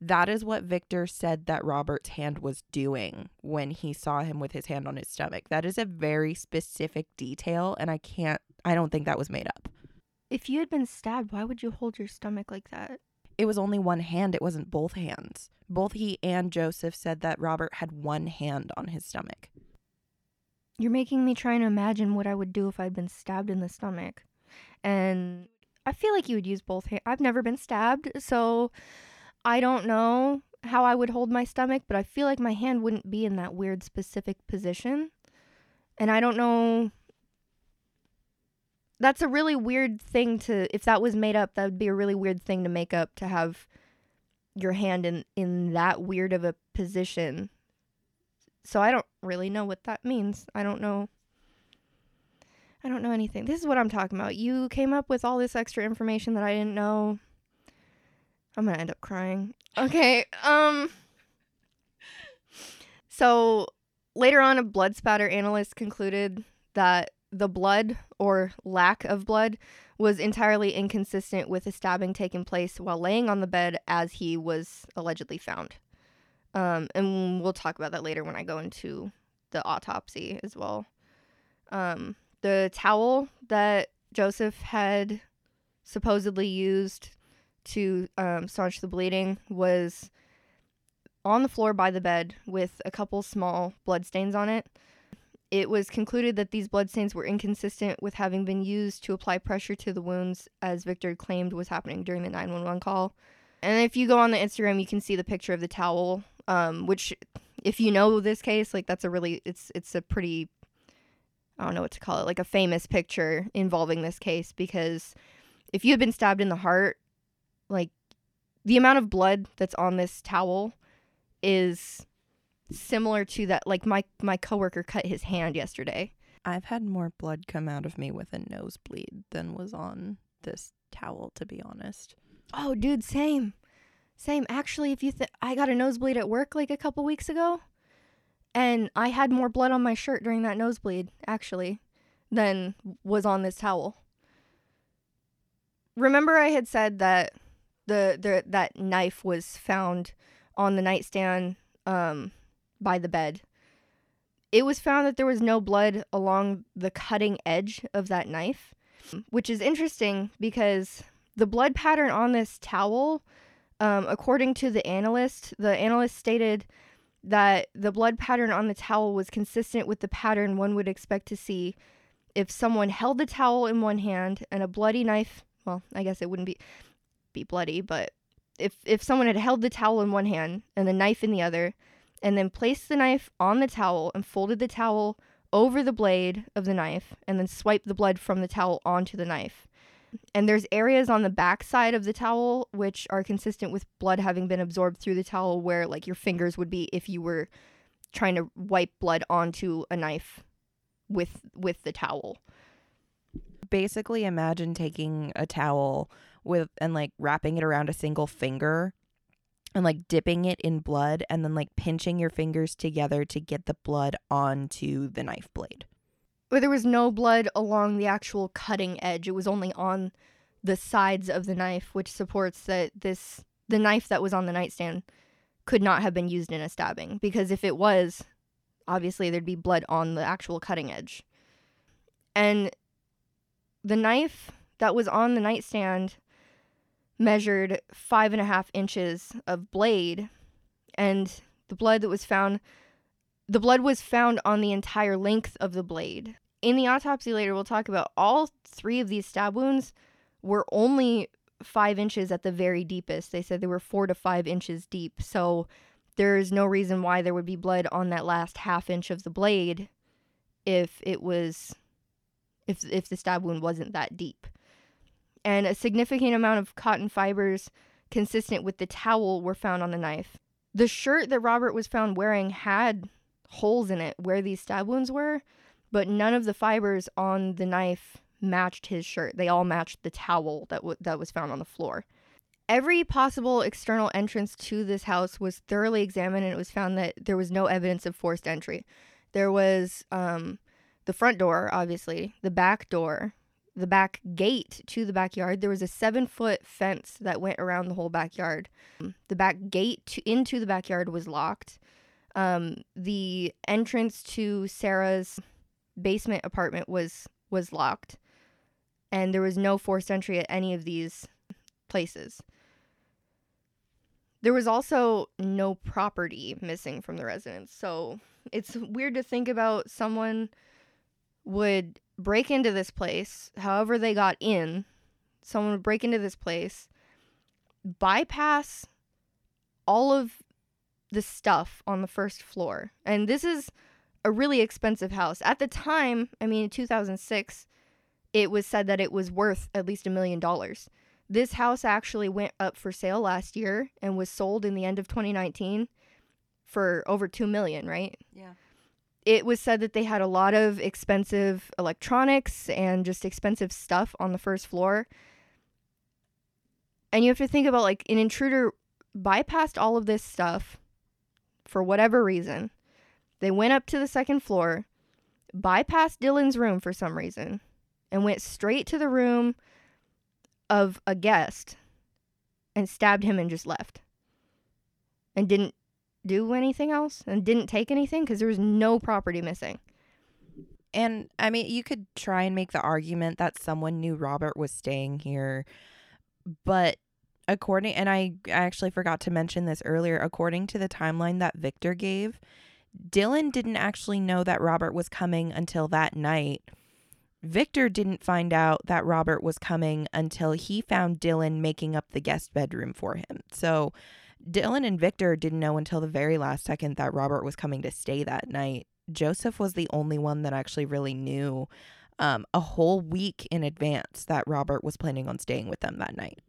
that is what Victor said that Robert's hand was doing when he saw him with his hand on his stomach. That is a very specific detail, and I can't, I don't think that was made up. If you had been stabbed, why would you hold your stomach like that? It was only one hand, it wasn't both hands. Both he and Joseph said that Robert had one hand on his stomach. You're making me try and imagine what I would do if I'd been stabbed in the stomach and I feel like you would use both hands. I've never been stabbed, so I don't know how I would hold my stomach, but I feel like my hand wouldn't be in that weird specific position. And I don't know. That's a really weird thing to if that was made up, that would be a really weird thing to make up to have your hand in in that weird of a position. So I don't really know what that means. I don't know I don't know anything. This is what I'm talking about. You came up with all this extra information that I didn't know. I'm going to end up crying. Okay. Um So later on a blood spatter analyst concluded that the blood or lack of blood was entirely inconsistent with the stabbing taking place while laying on the bed as he was allegedly found. Um, and we'll talk about that later when I go into the autopsy as well. Um, The towel that Joseph had supposedly used to um, staunch the bleeding was on the floor by the bed with a couple small bloodstains on it. It was concluded that these bloodstains were inconsistent with having been used to apply pressure to the wounds, as Victor claimed was happening during the 911 call. And if you go on the Instagram, you can see the picture of the towel, um, which, if you know this case, like that's a really, it's it's a pretty, I don't know what to call it, like a famous picture involving this case because if you had been stabbed in the heart, like the amount of blood that's on this towel is similar to that like my my coworker cut his hand yesterday. I've had more blood come out of me with a nosebleed than was on this towel, to be honest. Oh, dude, same. Same. Actually, if you think I got a nosebleed at work like a couple weeks ago, and I had more blood on my shirt during that nosebleed, actually, than was on this towel. Remember I had said that the, the that knife was found on the nightstand um by the bed. It was found that there was no blood along the cutting edge of that knife, which is interesting because the blood pattern on this towel, um, according to the analyst, the analyst stated that the blood pattern on the towel was consistent with the pattern one would expect to see if someone held the towel in one hand and a bloody knife. Well, I guess it wouldn't be be bloody, but if if someone had held the towel in one hand and the knife in the other, and then placed the knife on the towel and folded the towel over the blade of the knife and then swiped the blood from the towel onto the knife. And there's areas on the back side of the towel which are consistent with blood having been absorbed through the towel where like your fingers would be if you were trying to wipe blood onto a knife with with the towel. Basically, imagine taking a towel with and like wrapping it around a single finger and like dipping it in blood and then like pinching your fingers together to get the blood onto the knife blade. But there was no blood along the actual cutting edge. It was only on the sides of the knife, which supports that this the knife that was on the nightstand could not have been used in a stabbing because if it was, obviously there'd be blood on the actual cutting edge. And the knife that was on the nightstand measured five and a half inches of blade, and the blood that was found, the blood was found on the entire length of the blade. In the autopsy later, we'll talk about all three of these stab wounds were only five inches at the very deepest. They said they were four to five inches deep. So there's no reason why there would be blood on that last half inch of the blade if it was if if the stab wound wasn't that deep and a significant amount of cotton fibers consistent with the towel were found on the knife. The shirt that Robert was found wearing had holes in it where these stab wounds were, but none of the fibers on the knife matched his shirt. They all matched the towel that w- that was found on the floor. Every possible external entrance to this house was thoroughly examined, and it was found that there was no evidence of forced entry. There was um, the front door, obviously, the back door, the back gate to the backyard, there was a seven foot fence that went around the whole backyard. The back gate to, into the backyard was locked. Um, the entrance to Sarah's basement apartment was was locked, and there was no forced entry at any of these places. There was also no property missing from the residence, so it's weird to think about someone would break into this place, however they got in, someone would break into this place, bypass all of the stuff on the first floor. And this is a really expensive house. At the time, I mean, in 2006, it was said that it was worth at least a million dollars. This house actually went up for sale last year and was sold in the end of 2019 for over 2 million, right? Yeah it was said that they had a lot of expensive electronics and just expensive stuff on the first floor. And you have to think about like an intruder bypassed all of this stuff for whatever reason. They went up to the second floor, bypassed Dylan's room for some reason, and went straight to the room of a guest and stabbed him and just left. And didn't do anything else and didn't take anything because there was no property missing. And I mean, you could try and make the argument that someone knew Robert was staying here, but according and I I actually forgot to mention this earlier, according to the timeline that Victor gave, Dylan didn't actually know that Robert was coming until that night. Victor didn't find out that Robert was coming until he found Dylan making up the guest bedroom for him. So Dylan and Victor didn't know until the very last second that Robert was coming to stay that night. Joseph was the only one that actually really knew um, a whole week in advance that Robert was planning on staying with them that night.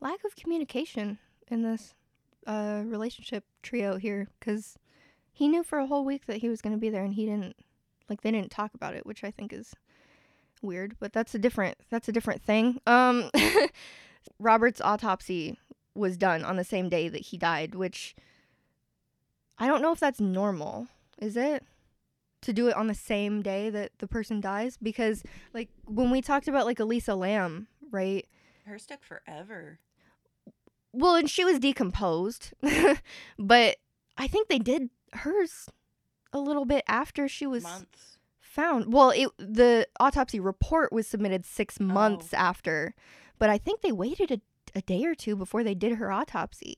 Lack of communication in this uh, relationship trio here because he knew for a whole week that he was going to be there and he didn't like they didn't talk about it which i think is weird but that's a different that's a different thing. Um robert's autopsy was done on the same day that he died which i don't know if that's normal is it? To do it on the same day that the person dies? Because like when we talked about like Elisa Lam right? Hers took forever. Well and she was decomposed but i think they did hers a little bit after she was Months. found well it the autopsy report was submitted six oh. months Oh. after but i think they waited a, a day or two before they did her autopsy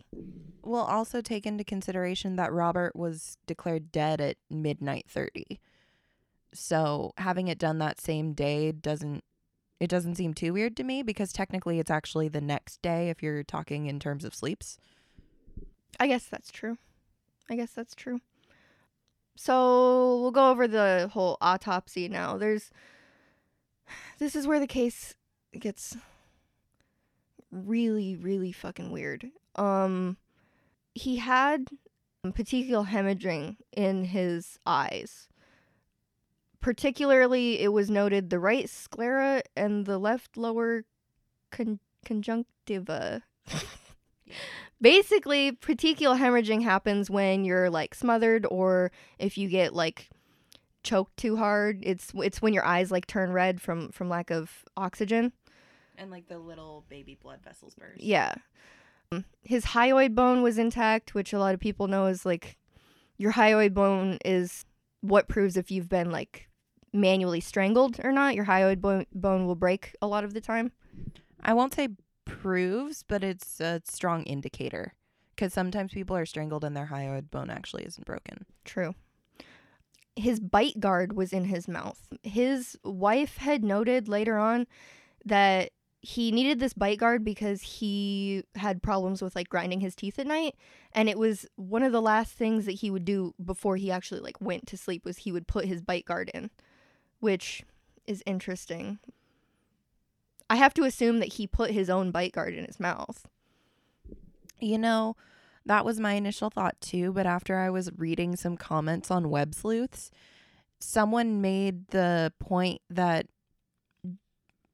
We'll also take into consideration that Robert was declared dead at midnight 30. So having it done that same day doesn't it doesn't seem too weird to me because technically it's actually the next day if you're talking in terms of sleeps. i guess that's true. I guess that's true. So we'll go over the whole autopsy now. There's this is where the case gets really really fucking weird. Um he had petechial hemorrhaging in his eyes particularly it was noted the right sclera and the left lower con- conjunctiva. Basically petechial hemorrhaging happens when you're like smothered or if you get like choked too hard it's it's when your eyes like turn red from from lack of oxygen. And like the little baby blood vessels burst. yeah. Um, his hyoid bone was intact which a lot of people know is like your hyoid bone is what proves if you've been like manually strangled or not your hyoid bone, bone will break a lot of the time I won't say proves, but it's a strong indicator because sometimes people are strangled and their hyoid bone actually isn't broken. True. His bite guard was in his mouth. His wife had noted later on that he needed this bite guard because he had problems with like grinding his teeth at night and it was one of the last things that he would do before he actually like went to sleep was he would put his bite guard in which is interesting i have to assume that he put his own bite guard in his mouth You know, that was my initial thought too, but after I was reading some comments on Web Sleuths, someone made the point that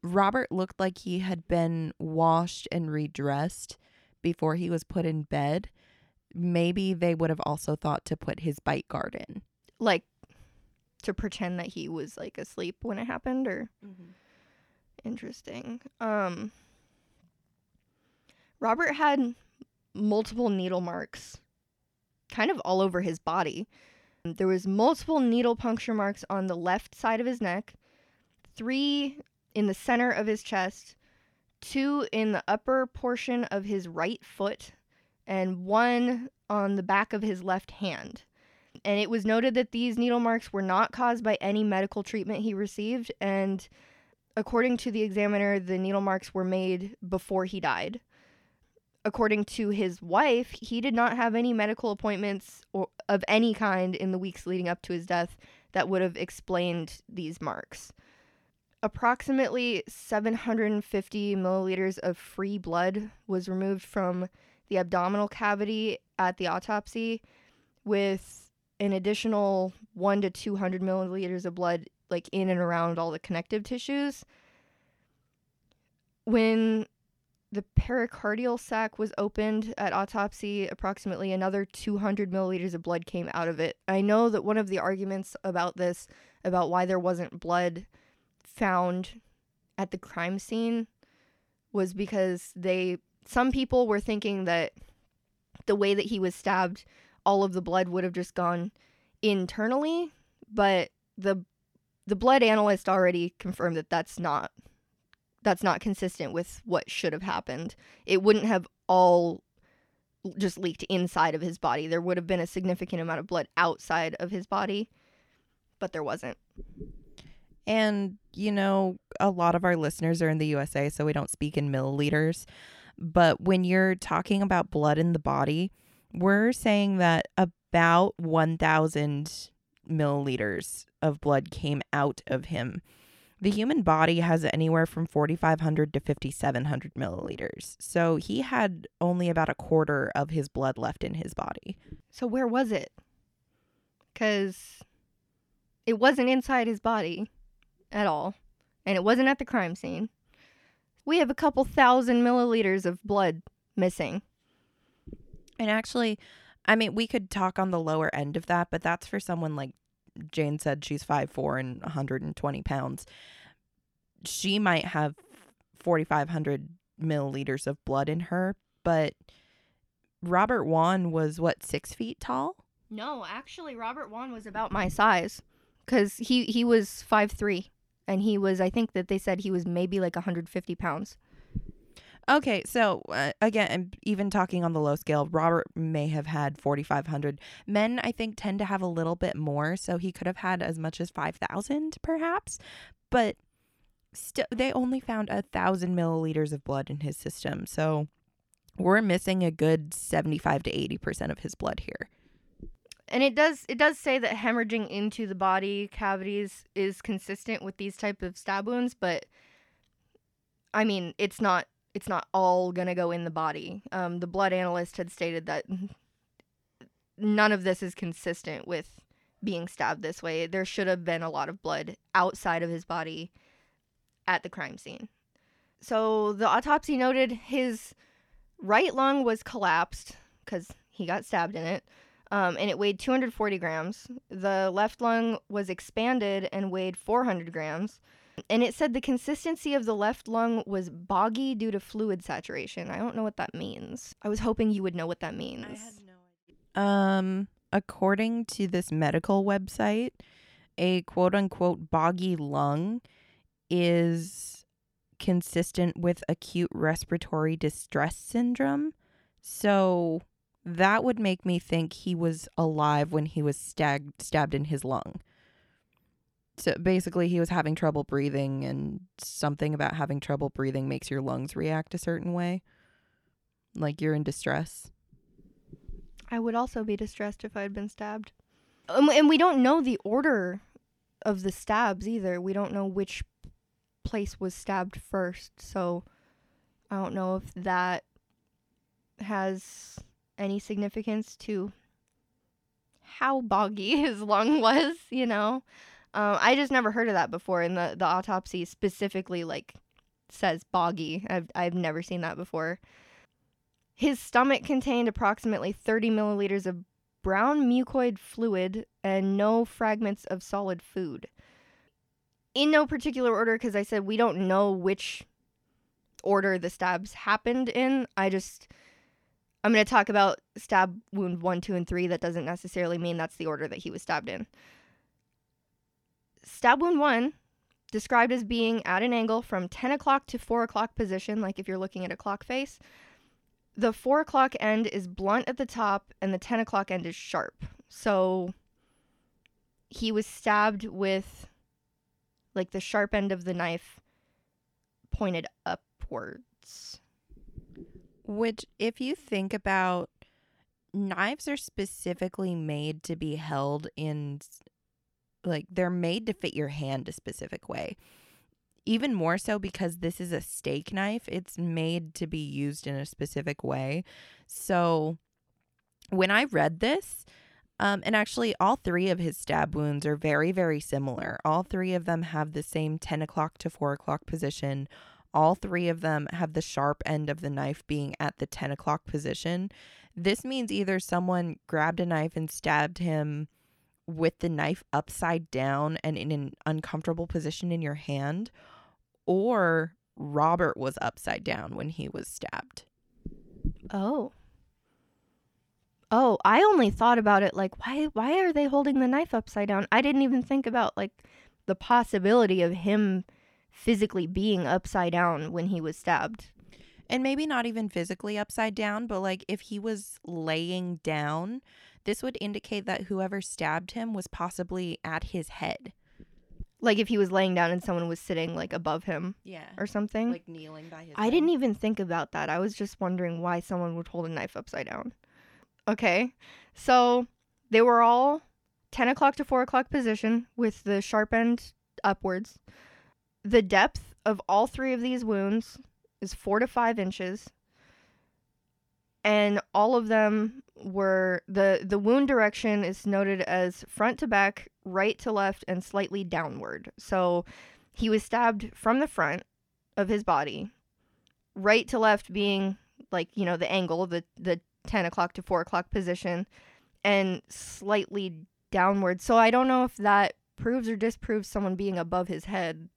Robert looked like he had been washed and redressed before he was put in bed. Maybe they would have also thought to put his bite guard in. like to pretend that he was like asleep when it happened or Interesting. Um Robert had multiple needle marks kind of all over his body. There was multiple needle puncture marks on the left side of his neck, 3 in the center of his chest, 2 in the upper portion of his right foot, and 1 on the back of his left hand. And it was noted that these needle marks were not caused by any medical treatment he received and According to the examiner, the needle marks were made before he died. According to his wife, he did not have any medical appointments or, of any kind in the weeks leading up to his death that would have explained these marks. Approximately 750 milliliters of free blood was removed from the abdominal cavity at the autopsy, with an additional 1 to 200 milliliters of blood like in and around all the connective tissues. When the pericardial sac was opened at autopsy, approximately another 200 milliliters of blood came out of it. I know that one of the arguments about this, about why there wasn't blood found at the crime scene, was because they, some people were thinking that the way that he was stabbed, all of the blood would have just gone internally, but the the blood analyst already confirmed that that's not that's not consistent with what should have happened. It wouldn't have all just leaked inside of his body. There would have been a significant amount of blood outside of his body, but there wasn't. And, you know, a lot of our listeners are in the USA, so we don't speak in milliliters. But when you're talking about blood in the body, we're saying that about 1,000 milliliters of blood came out of him. The human body has anywhere from 4,500 to 5,700 milliliters. So he had only about a quarter of his blood left in his body. So where was it? Cuz it wasn't inside his body at all, and it wasn't at the crime scene. We have a couple thousand milliliters of blood missing. And actually, I mean, we could talk on the lower end of that, but that's for someone like Jane said she's 5'4 and 120 pounds. She might have 4,500 milliliters of blood in her, but Robert Wone was what, six feet tall? No, actually, Robert Wone was about my size because he, he was five three, and he was, I think that they said he was maybe like 150 pounds. Okay, so uh, again, even talking on the low scale, Robert may have had 4,500. Men, I think, tend to have a little bit more, so he could have had as much as 5,000, perhaps. But still, they only found a thousand milliliters of blood in his system, so we're missing a good 75 to 80 percent of his blood here. And it does it does say that hemorrhaging into the body cavities is consistent with these type of stab wounds, but I mean, it's not it's not all gonna go in the body. Um, the blood analyst had stated that none of this is consistent with being stabbed this way. There should have been a lot of blood outside of his body at the crime scene. So the autopsy noted his right lung was collapsed because he got stabbed in it, um, and it weighed 240 grams. The left lung was expanded and weighed 400 grams. And it said the consistency of the left lung was boggy due to fluid saturation. I don't know what that means. I was hoping you would know what that means. Um, according to this medical website, a quote unquote boggy lung is consistent with acute respiratory distress syndrome. So that would make me think he was alive when he was stag- stabbed in his lung. So basically, he was having trouble breathing, and something about having trouble breathing makes your lungs react a certain way. Like you're in distress. I would also be distressed if I had been stabbed. Um, and we don't know the order of the stabs either. We don't know which place was stabbed first. So I don't know if that has any significance to how boggy his lung was, you know? Um, I just never heard of that before, and the, the autopsy specifically like says boggy. I've I've never seen that before. His stomach contained approximately 30 milliliters of brown mucoid fluid and no fragments of solid food. In no particular order, because I said we don't know which order the stabs happened in. I just I'm going to talk about stab wound one, two, and three. That doesn't necessarily mean that's the order that he was stabbed in. Stab wound one, described as being at an angle from 10 o'clock to 4 o'clock position, like if you're looking at a clock face. The 4 o'clock end is blunt at the top, and the 10 o'clock end is sharp. So he was stabbed with like the sharp end of the knife pointed upwards. Which, if you think about knives, are specifically made to be held in, like, they're made to fit your hand a specific way. Even more so because this is a steak knife, it's made to be used in a specific way. So, when I read this, um, and actually, all three of his stab wounds are very, very similar. All three of them have the same 10 o'clock to 4 o'clock position all three of them have the sharp end of the knife being at the 10 o'clock position. This means either someone grabbed a knife and stabbed him with the knife upside down and in an uncomfortable position in your hand, or Robert was upside down when he was stabbed. Oh. Oh, I only thought about it like why why are they holding the knife upside down? I didn't even think about like the possibility of him physically being upside down when he was stabbed. And maybe not even physically upside down, but like if he was laying down, this would indicate that whoever stabbed him was possibly at his head. Like if he was laying down and someone was sitting like above him Yeah. or something. Like kneeling by his I didn't even think about that. I was just wondering why someone would hold a knife upside down. Okay. So they were all 10 o'clock to 4 o'clock position with the sharp end upwards. The depth of all three of these wounds is 4 to 5 inches. And all of them were the the wound direction is noted as front to back, right to left and slightly downward. So he was stabbed from the front of his body right to left being like you know the angle the the 10 o'clock to 4 o'clock position and slightly downward so i don't know if that proves or disproves someone being above his head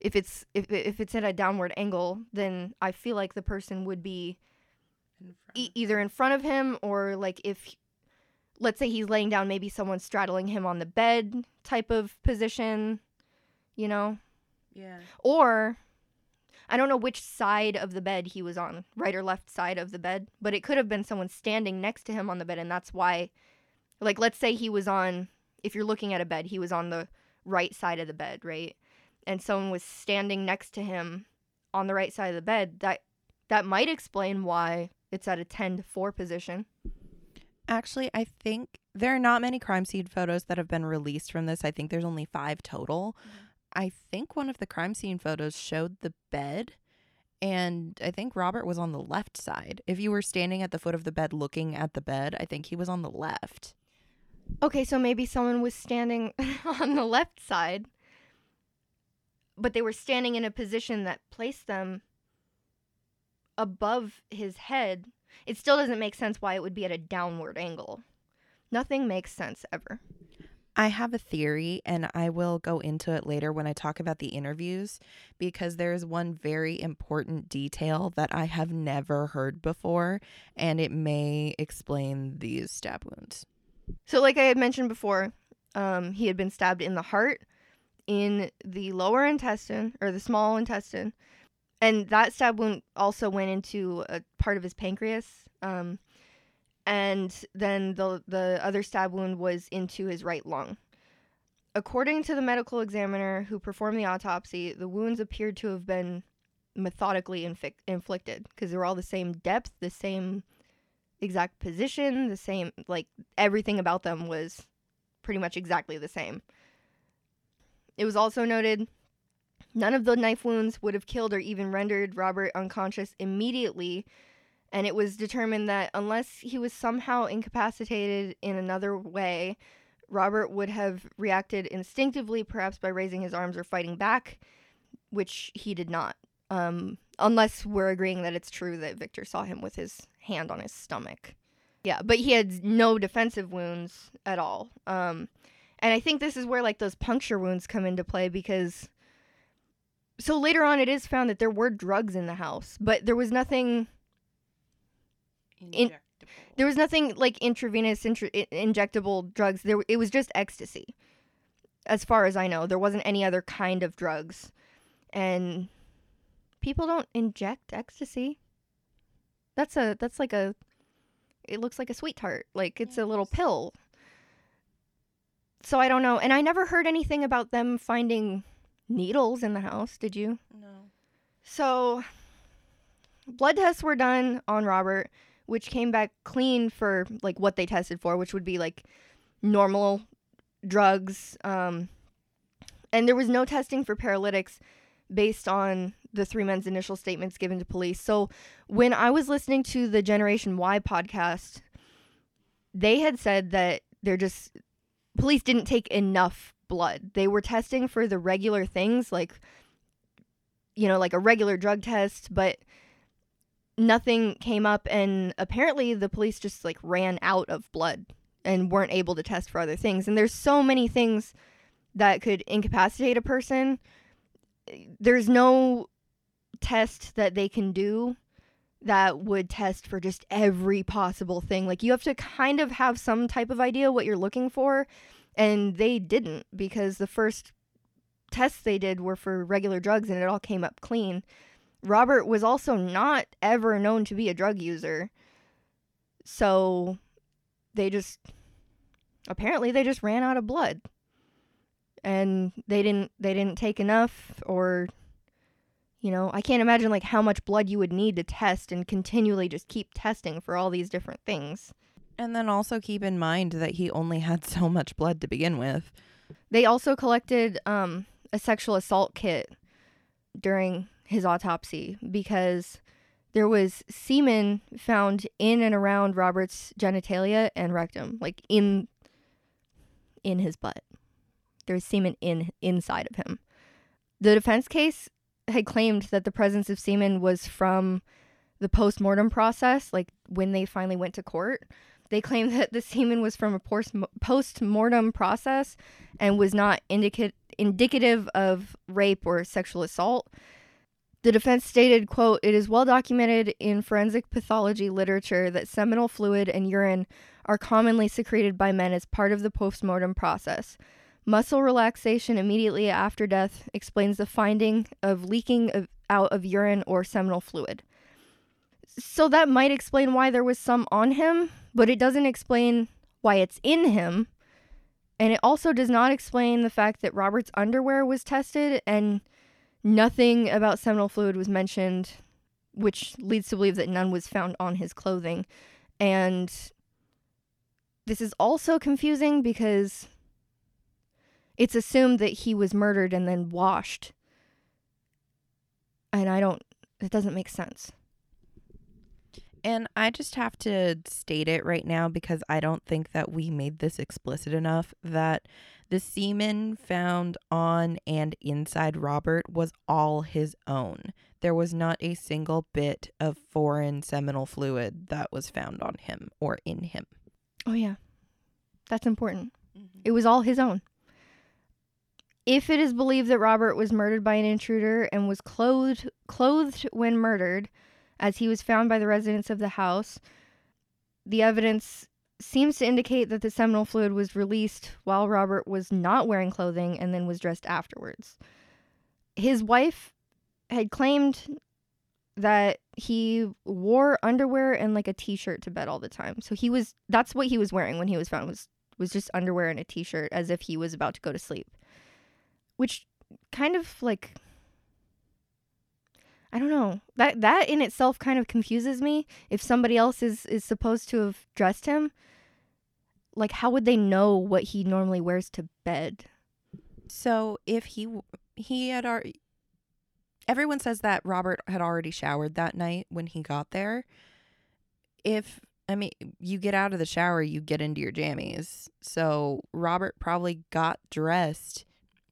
if it's if, if it's at a downward angle then i feel like the person would be e- either in front of him or like if let's say he's laying down maybe someone's straddling him on the bed type of position you know Yeah. or I don't know which side of the bed he was on, right or left side of the bed, but it could have been someone standing next to him on the bed, and that's why, like, let's say he was on, if you're looking at a bed, he was on the right side of the bed, right? And someone was standing next to him on the right side of the bed. That that might explain why it's at a 10 to 4 position. Actually, I think there are not many crime scene photos that have been released from this. I think there's only five total. Mm-hmm. I think one of the crime scene photos showed the bed, and I think Robert was on the left side. If you were standing at the foot of the bed looking at the bed, I think he was on the left. Okay, so maybe someone was standing on the left side, but they were standing in a position that placed them above his head. It still doesn't make sense why it would be at a downward angle. Nothing makes sense ever. I have a theory, and I will go into it later when I talk about the interviews because there is one very important detail that I have never heard before, and it may explain these stab wounds. So, like I had mentioned before, um, he had been stabbed in the heart, in the lower intestine or the small intestine, and that stab wound also went into a part of his pancreas. Um, and then the the other stab wound was into his right lung. According to the medical examiner who performed the autopsy, the wounds appeared to have been methodically inflicted because they were all the same depth, the same exact position, the same like everything about them was pretty much exactly the same. It was also noted none of the knife wounds would have killed or even rendered Robert unconscious immediately, and it was determined that unless he was somehow incapacitated in another way, Robert would have reacted instinctively, perhaps by raising his arms or fighting back, which he did not. Um, unless we're agreeing that it's true that Victor saw him with his hand on his stomach. Yeah, but he had no defensive wounds at all. Um, and I think this is where like those puncture wounds come into play because so later on it is found that there were drugs in the house, but there was nothing In- there was nothing like intravenous intr- i- injectable drugs. There it was just ecstasy. As far as I know, there wasn't any other kind of drugs. And people don't inject ecstasy. That's a that's like a it looks like a sweet tart. Like it's a little pill. So I don't know. And I never heard anything about them finding needles in the house, did you? no. So, blood tests were done on Robert, which came back clean for like what they tested for, which would be like normal drugs. Um, and there was no testing for paralytics based on the three men's initial statements given to police. So, when I was listening to the Generation Why podcast, they had said that they're just police didn't take enough blood. They were testing for the regular things like you know, like a regular drug test, but nothing came up. And apparently, the police just like ran out of blood and weren't able to test for other things. And there's so many things that could incapacitate a person. There's no test that they can do that would test for just every possible thing. Like, you have to kind of have some type of idea what you're looking for. And they didn't because the first tests they did were for regular drugs and it all came up clean. Robert was also not ever known to be a drug user. So they just apparently they just ran out of blood. And they didn't they didn't take enough or you know, I can't imagine like how much blood you would need to test and continually just keep testing for all these different things. And then also keep in mind that he only had so much blood to begin with. They also collected um, a sexual assault kit during his autopsy because there was semen found in and around Robert's genitalia and rectum, like in in his butt. There was semen in inside of him. The defense case had claimed that the presence of semen was from the post-mortem process, like when they finally went to court. They claimed that the semen was from a post-mortem process and was not indica- indicative of rape or sexual assault. The defense stated, quote, "It is well documented in forensic pathology literature that seminal fluid and urine are commonly secreted by men as part of the postmortem process. Muscle relaxation immediately after death explains the finding of leaking of, out of urine or seminal fluid." So that might explain why there was some on him, but it doesn't explain why it's in him. And it also does not explain the fact that Robert's underwear was tested and nothing about seminal fluid was mentioned, which leads to believe that none was found on his clothing. And this is also confusing because it's assumed that he was murdered and then washed. And I don't, it doesn't make sense. And I just have to state it right now because I don't think that we made this explicit enough that the semen found on and inside Robert was all his own. There was not a single bit of foreign seminal fluid that was found on him or in him. Oh, yeah. That's important. Mm-hmm. It was all his own. If it is believed that Robert was murdered by an intruder and was clothed clothed when murdered, as he was found by the residents of the house. The evidence seems to indicate that the seminal fluid was released while Robert was not wearing clothing and then was dressed afterwards. His wife had claimed that he wore underwear and like a t-shirt to bed all the time. So he was that's what he was wearing when he was found was was just underwear and a t-shirt as if he was about to go to sleep. Which kind of like I don't know. That that in itself kind of confuses me. If somebody else is is supposed to have dressed him, like how would they know what he normally wears to bed? So if he he had already everyone says that Robert had already showered that night when he got there. If I mean, you get out of the shower, you get into your jammies. So Robert probably got dressed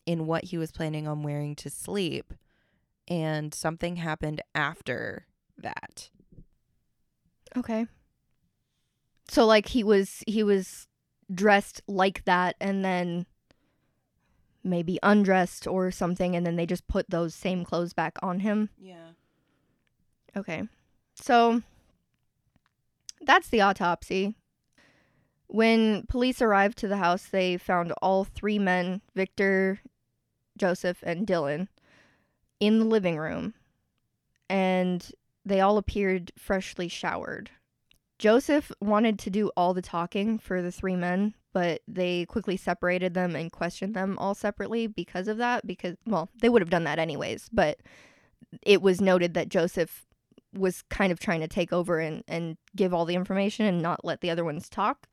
in what he was planning on wearing to sleep and something happened after that. Okay. So like he was he was dressed like that and then maybe undressed or something and then they just put those same clothes back on him. Yeah. Okay. So that's the autopsy. When police arrived to the house, they found all three men, Victor, Joseph, and Dylan, in the living room, and they all appeared freshly showered. Joseph wanted to do all the talking for the three men, but they quickly separated them and questioned them all separately because of that. Because, well, they would have done that anyways, but it was noted that Joseph was kind of trying to take over and, and give all the information and not let the other ones talk.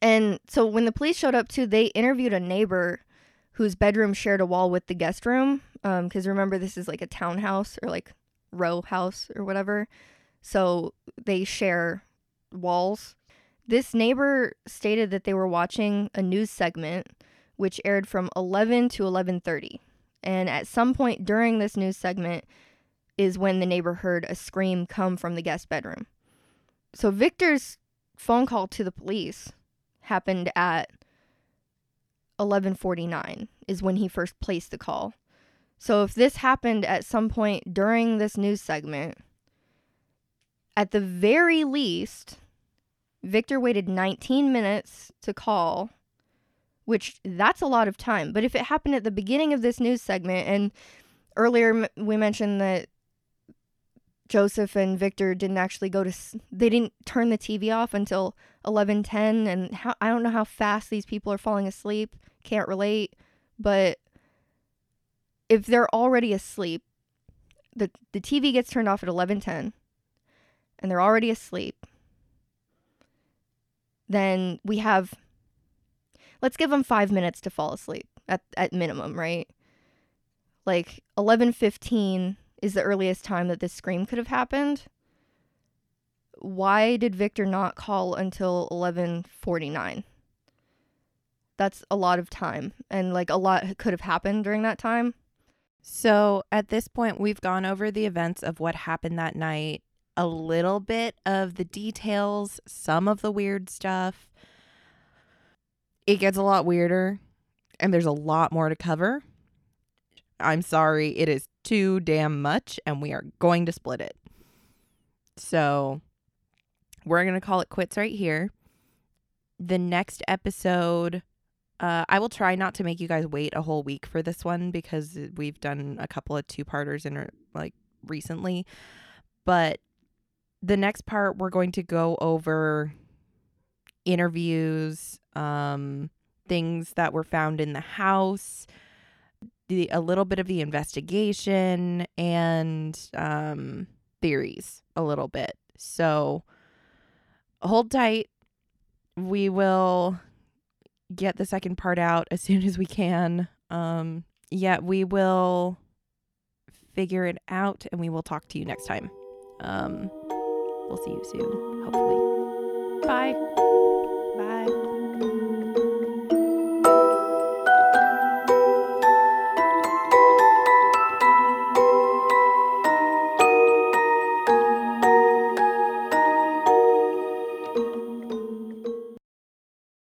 And so when the police showed up too, they interviewed a neighbor whose bedroom shared a wall with the guest room. Because um, remember, this is like a townhouse or like row house or whatever. So they share walls. This neighbor stated that they were watching a news segment which aired from 11 to 11:30. And at some point during this news segment is when the neighbor heard a scream come from the guest bedroom. So Victor's phone call to the police happened at 11:49 is when he first placed the call. So if this happened at some point during this news segment, at the very least, Victor waited 19 minutes to call which that's a lot of time. But if it happened at the beginning of this news segment, and earlier we mentioned that Joseph and Victor didn't actually go to, they didn't turn the TV off until 11:10, and how I don't know how fast these people are falling asleep. Can't relate, but if they're already asleep, the the TV gets turned off at 11:10, and they're already asleep. Then we have let's give them five minutes to fall asleep at, at minimum, right? Like 11:15 is the earliest time that this scream could have happened. Why did Victor not call until 11:49? That's a lot of time, and like a lot could have happened during that time. So at this point, we've gone over the events of what happened that night, a little bit of the details, some of the weird stuff. It gets a lot weirder, and there's a lot more to cover. I'm sorry, it is too damn much, and we are going to split it. So we're going to call it quits right here. The next episode uh, I will try not to make you guys wait a whole week for this one because we've done a couple of two parters in like recently. But the next part, we're going to go over interviews, um, things that were found in the house, the a little bit of the investigation, and um, theories a little bit. So hold tight. We will get the second part out as soon as we can. Um, yeah, we will figure it out and we will talk to you next time. Um, we'll see you soon, hopefully. Bye. Bye.